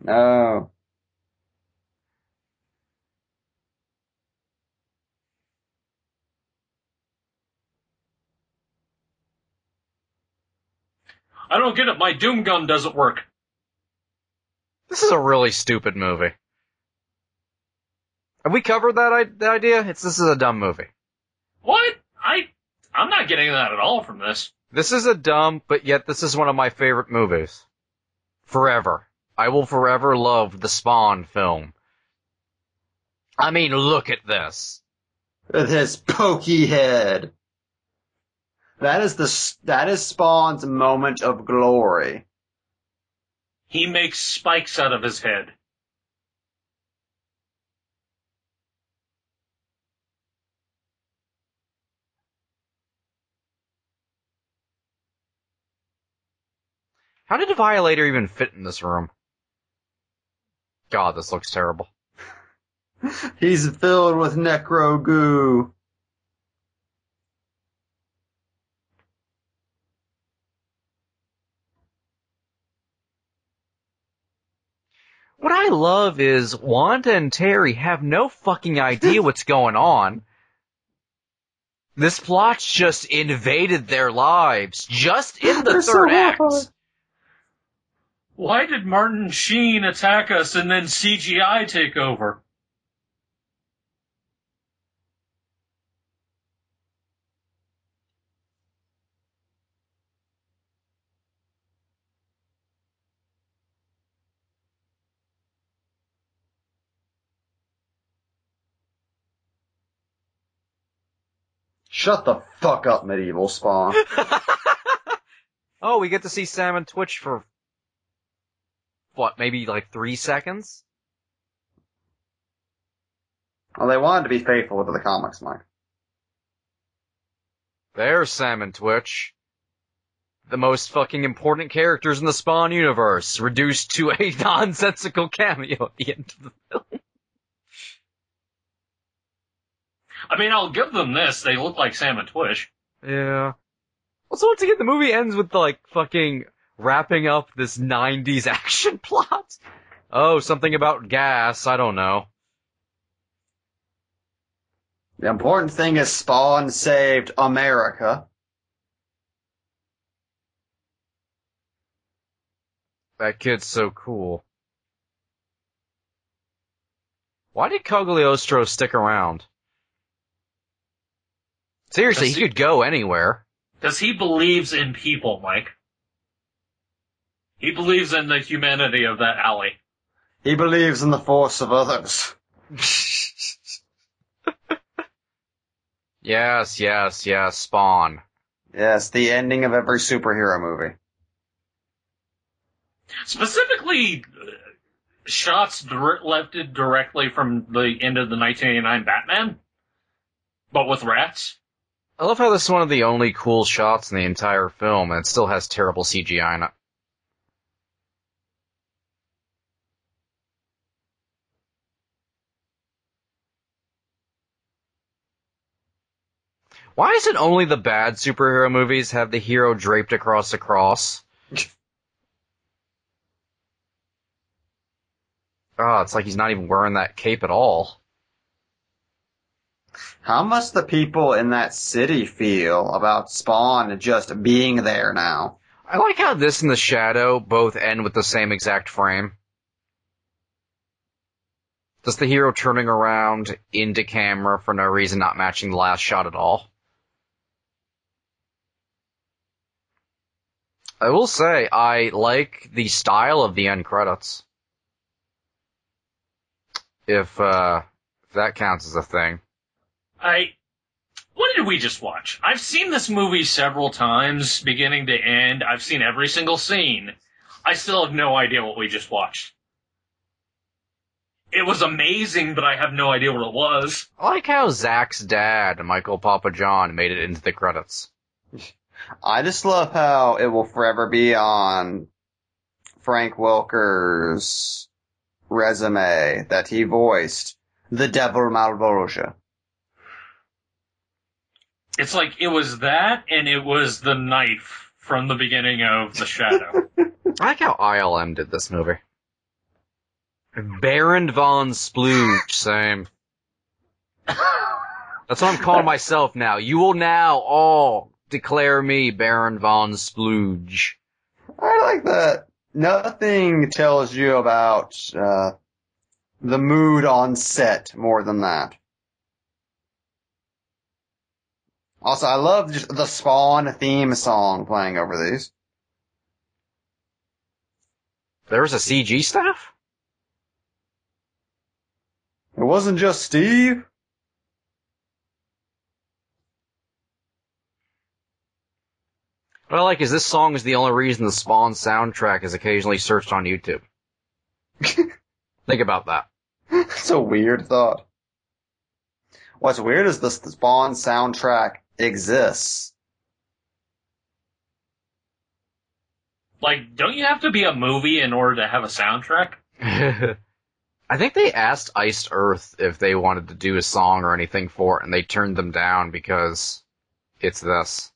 No. I don't get it. My Doom gun doesn't work. This is a really stupid movie. Have we covered that, I- that idea? It's this is a dumb movie. What? I I'm not getting that at all from this. This is a dumb, but yet this is one of my favorite movies. Forever. I will forever love the Spawn film. I mean, look at this. With his pokey head. That is the, that is Spawn's moment of glory. He makes spikes out of his head. How did a Violator even fit in this room? God, this looks terrible. He's filled with necro goo. What I love is Wanda and Terry have no fucking idea what's going on. This plot's just invaded their lives, just in the They're so third act. Horrified. Why did Martin Sheen attack us and then CGI take over? Shut the fuck up, medieval Spawn. Oh, we get to see Sam and Twitch for what, maybe like three seconds? well, they wanted to be faithful to the comics, Mike. There's Sam and Twitch. The most fucking important characters in the Spawn universe, reduced to a nonsensical cameo at the end of the film. I mean, I'll give them this. They look like Sam and Twitch. Yeah. Also, once again, the movie ends with like fucking wrapping up this 90s action plot. Oh, something about gas, I don't know. The important thing is Spawn saved America. That kid's so cool. Why did Cogliostro stick around? Seriously, he Does he- could go anywhere. Because he believes in people, Mike. He believes in the humanity of that alley. He believes in the force of others. yes, yes, yes, Spawn. Yes, the ending of every superhero movie. Specifically, uh, shots dir- lifted directly from the end of the 1989 Batman, but with rats. I love how this is one of the only cool shots in the entire film, and it still has terrible CGI in it. Why is it only the bad superhero movies have the hero draped across a cross? Oh, it's like he's not even wearing that cape at all. How must the people in that city feel about Spawn just being there now? I like how this and the shadow both end with the same exact frame. Just the hero turning around into camera for no reason, not matching the last shot at all. I will say I like the style of the end credits. If uh if that counts as a thing. I. What did we just watch? I've seen this movie several times, beginning to end. I've seen every single scene. I still have no idea what we just watched. It was amazing, but I have no idea what it was. I like how Zach's dad, Michael Papa John, made it into the credits. I just love how it will forever be on Frank Welker's resume that he voiced the Devil Malebolgia. It's like it was that, and it was the knife from the beginning of The Shadow. I like how ILM did this movie. Baron von Splooge, same. That's what I'm calling myself now. You will now all declare me Baron von Splooge. I like that. Nothing tells you about uh, the mood on set more than that. Also, I love just the Spawn theme song playing over these. There was a CG staff? It wasn't just Steve. What I like is this song is the only reason the Spawn soundtrack is occasionally searched on YouTube. Think about that. It's a weird thought. What's weird is this the Spawn soundtrack exists. like, don't you have to be a movie in order to have a soundtrack? I think they asked Iced Earth if they wanted to do a song or anything for it, and they turned them down because it's this.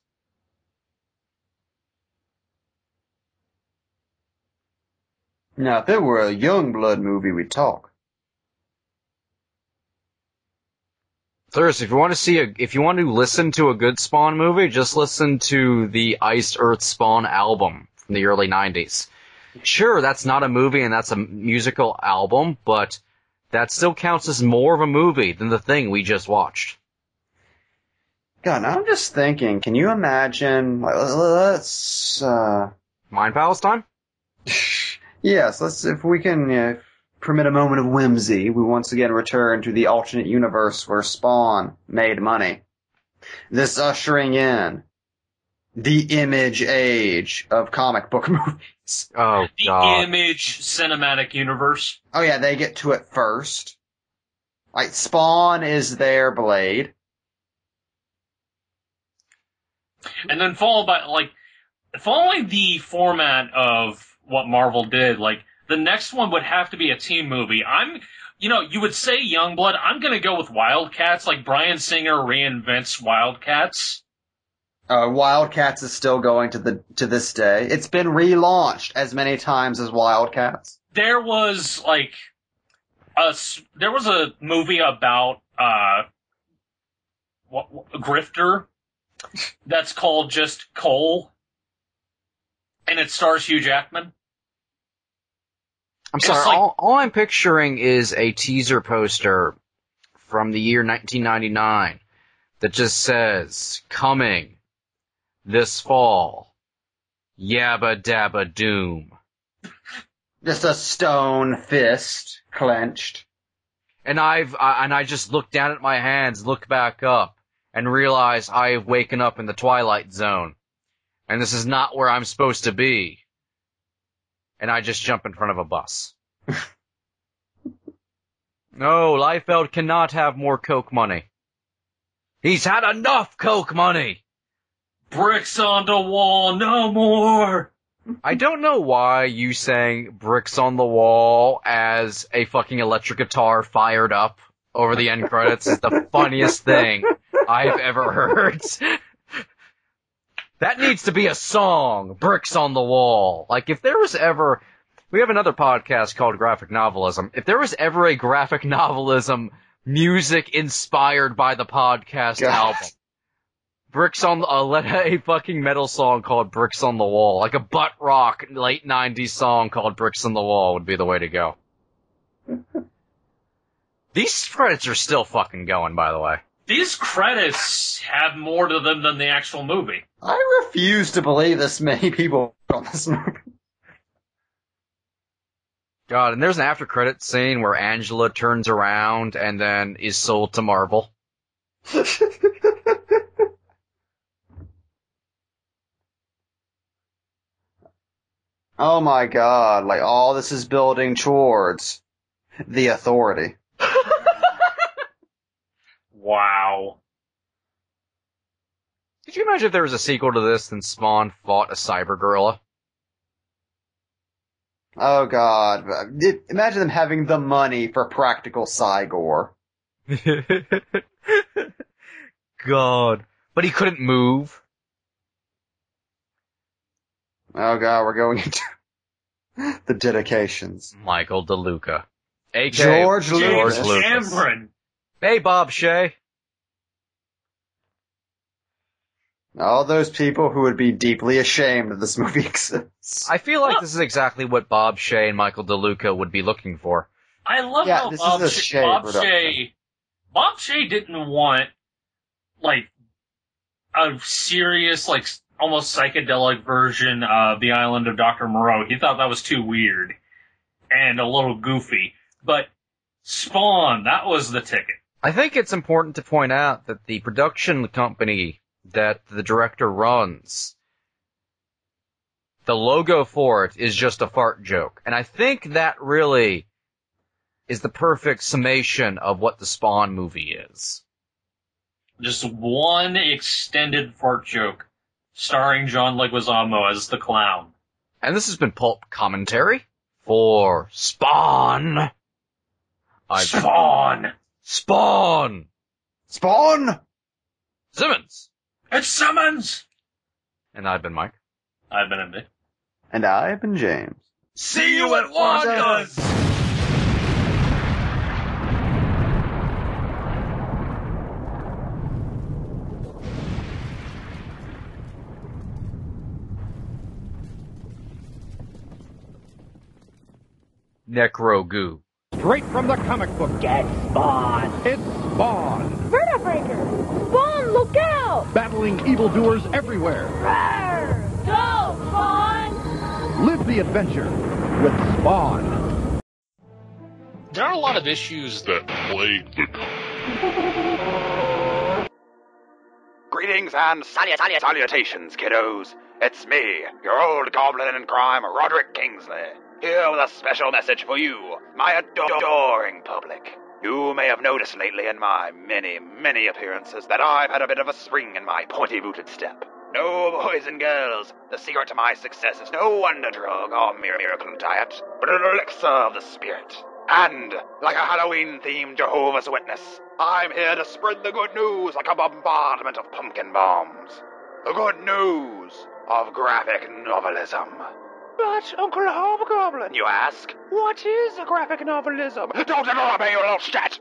Now, if it were a Youngblood movie, we'd talk. Thirst, if you want to see a, if you want to listen to a good Spawn movie, just listen to the Iced Earth Spawn album from the early 90s. Sure, that's not a movie and that's a musical album, but that still counts as more of a movie than the thing we just watched. God, now I'm just thinking, can you imagine, let's, uh, Mind Palace time? yes, let's, if we can uh, permit a moment of whimsy, we once again return to the alternate universe where Spawn made money. This ushering in the image age of comic book movies. Oh The god. Image Cinematic Universe. Oh yeah, they get to it first. Like, Spawn is their Blade. And then followed by, like, following the format of what Marvel did, like, the next one would have to be a team movie. I'm, you know, you would say Youngblood. I'm gonna go with Wildcats, like Bryan Singer reinvents Wildcats. Uh, Wildcats is still going to the, to this day. It's been relaunched as many times as Wildcats. There was, like, a there was a movie about, uh, what, what- a grifter that's called just Cole. And it stars Hugh Jackman. I'm sorry, like- all, all I'm picturing is a teaser poster from the year 1999 that just says, coming this fall, Yabba Dabba Doom. Just a stone fist clenched. And I've, I, and I just look down at my hands, look back up, and realize I have waken up in the Twilight Zone. And this is not where I'm supposed to be. And I just jump in front of a bus. no, Liefeld cannot have more Coke money. He's had enough Coke money! Bricks on the wall, no more! I don't know why you sang bricks on the wall as a fucking electric guitar fired up over the end credits is the funniest thing I've ever heard. that needs to be a song, bricks on the wall. Like if there was ever, we have another podcast called Graphic Novelism. If there was ever a graphic novelism music inspired by the podcast God. album, Bricks on the, uh, let a fucking metal song called Bricks on the Wall, like a butt rock late 90s song called Bricks on the Wall would be the way to go. These credits are still fucking going, by the way. These credits have more to them than the actual movie. I refuse to believe this many people on this movie. God, and there's an after credit scene where Angela turns around and then is sold to Marvel. oh my god, like all this is building towards the authority. Wow. Could you imagine if there was a sequel to this and Spawn fought a cyber gorilla? Oh god. Imagine them having the money for practical Cygor. God. But he couldn't move. Oh god, we're going into the dedications. Michael DeLuca. A.K. George James Lucas. Lucas. Cameron. Hey, Bob Shaye. All those people who would be deeply ashamed that this movie exists. I feel like this is exactly what Bob Shaye and Michael DeLuca would be looking for. I love Yeah, how this Bob, is a Sh- Bob production. Shaye, Bob Shaye didn't want like a serious, like almost psychedelic version of the Island of Doctor Moreau. He thought that was too weird and a little goofy. But Spawn, that was the ticket. I think it's important to point out that the production company that the director runs, the logo for it is just a fart joke. And I think that really is the perfect summation of what the Spawn movie is. Just one extended fart joke starring John Leguizamo as the clown. And this has been pulp commentary for Spawn. I've Spawn! Spawn Spawn! Simmons, It's Simmons! and I've been Mike. I've been MD. And I've been James. See you at Wanda's. Necro goo. Straight from the comic book. Get Spawn! It's Spawn, Vertebreaker! Spawn, look out! battling evildoers everywhere. Rawr! Go, Spawn! Live the adventure with Spawn. There are a lot of issues that plague the Greetings and salut- salut- salutations, kiddos. It's me, your old goblin in crime, Roderick Kingsley, here with a special message for you, my adoring public. You may have noticed lately in my many, many appearances that I've had a bit of a spring in my pointy-booted step. No, boys and girls, the secret to my success is no wonder drug or miracle diet, but an elixir of the spirit. And, like a Halloween themed Jehovah's Witness, I'm here to spread the good news like a bombardment of pumpkin bombs. The good news of graphic novelism. But, Uncle Hobgoblin, you ask, what is a graphic novelism? Don't interrupt me, you little stat!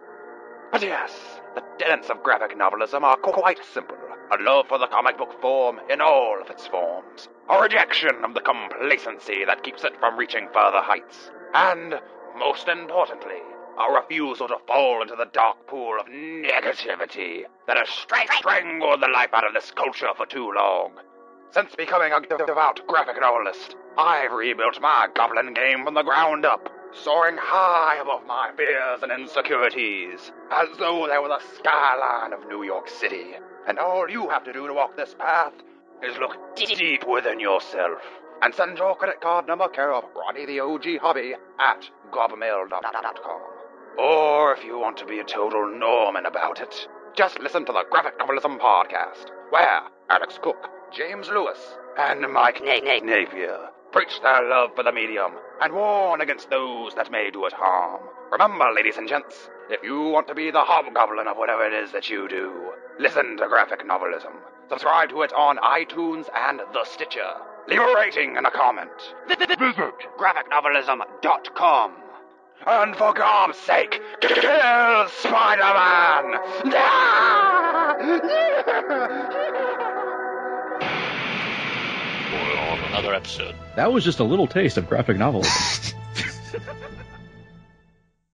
But yes, the tenets of graphic novelism are qu- quite simple. A love for the comic book form in all of its forms. A rejection of the complacency that keeps it from reaching further heights. And, most importantly, a refusal to fall into the dark pool of negativity that has strangled the life out of this culture for too long. Since becoming a devout graphic novelist, I've rebuilt my goblin game from the ground up, soaring high above my fears and insecurities, as though they were the skyline of New York City. And all you have to do to walk this path is look deep within yourself and send your credit card number care of Ronnie the OG Hobby at gobmail.com. Or if you want to be a total Norman about it, just listen to the Graphic Novelism Podcast, where Alex Cook, James Lewis, and Mike Na- Na- Napier preach their love for the medium and warn against those that may do it harm. Remember, ladies and gents, if you want to be the hobgoblin of whatever it is that you do, listen to Graphic Novelism. Subscribe to it on iTunes and the Stitcher. Leave a rating and a comment. Visit graphicnovelism.com. And for God's sake, kill Spider-Man! on another episode. That was just a little taste of graphic novelism.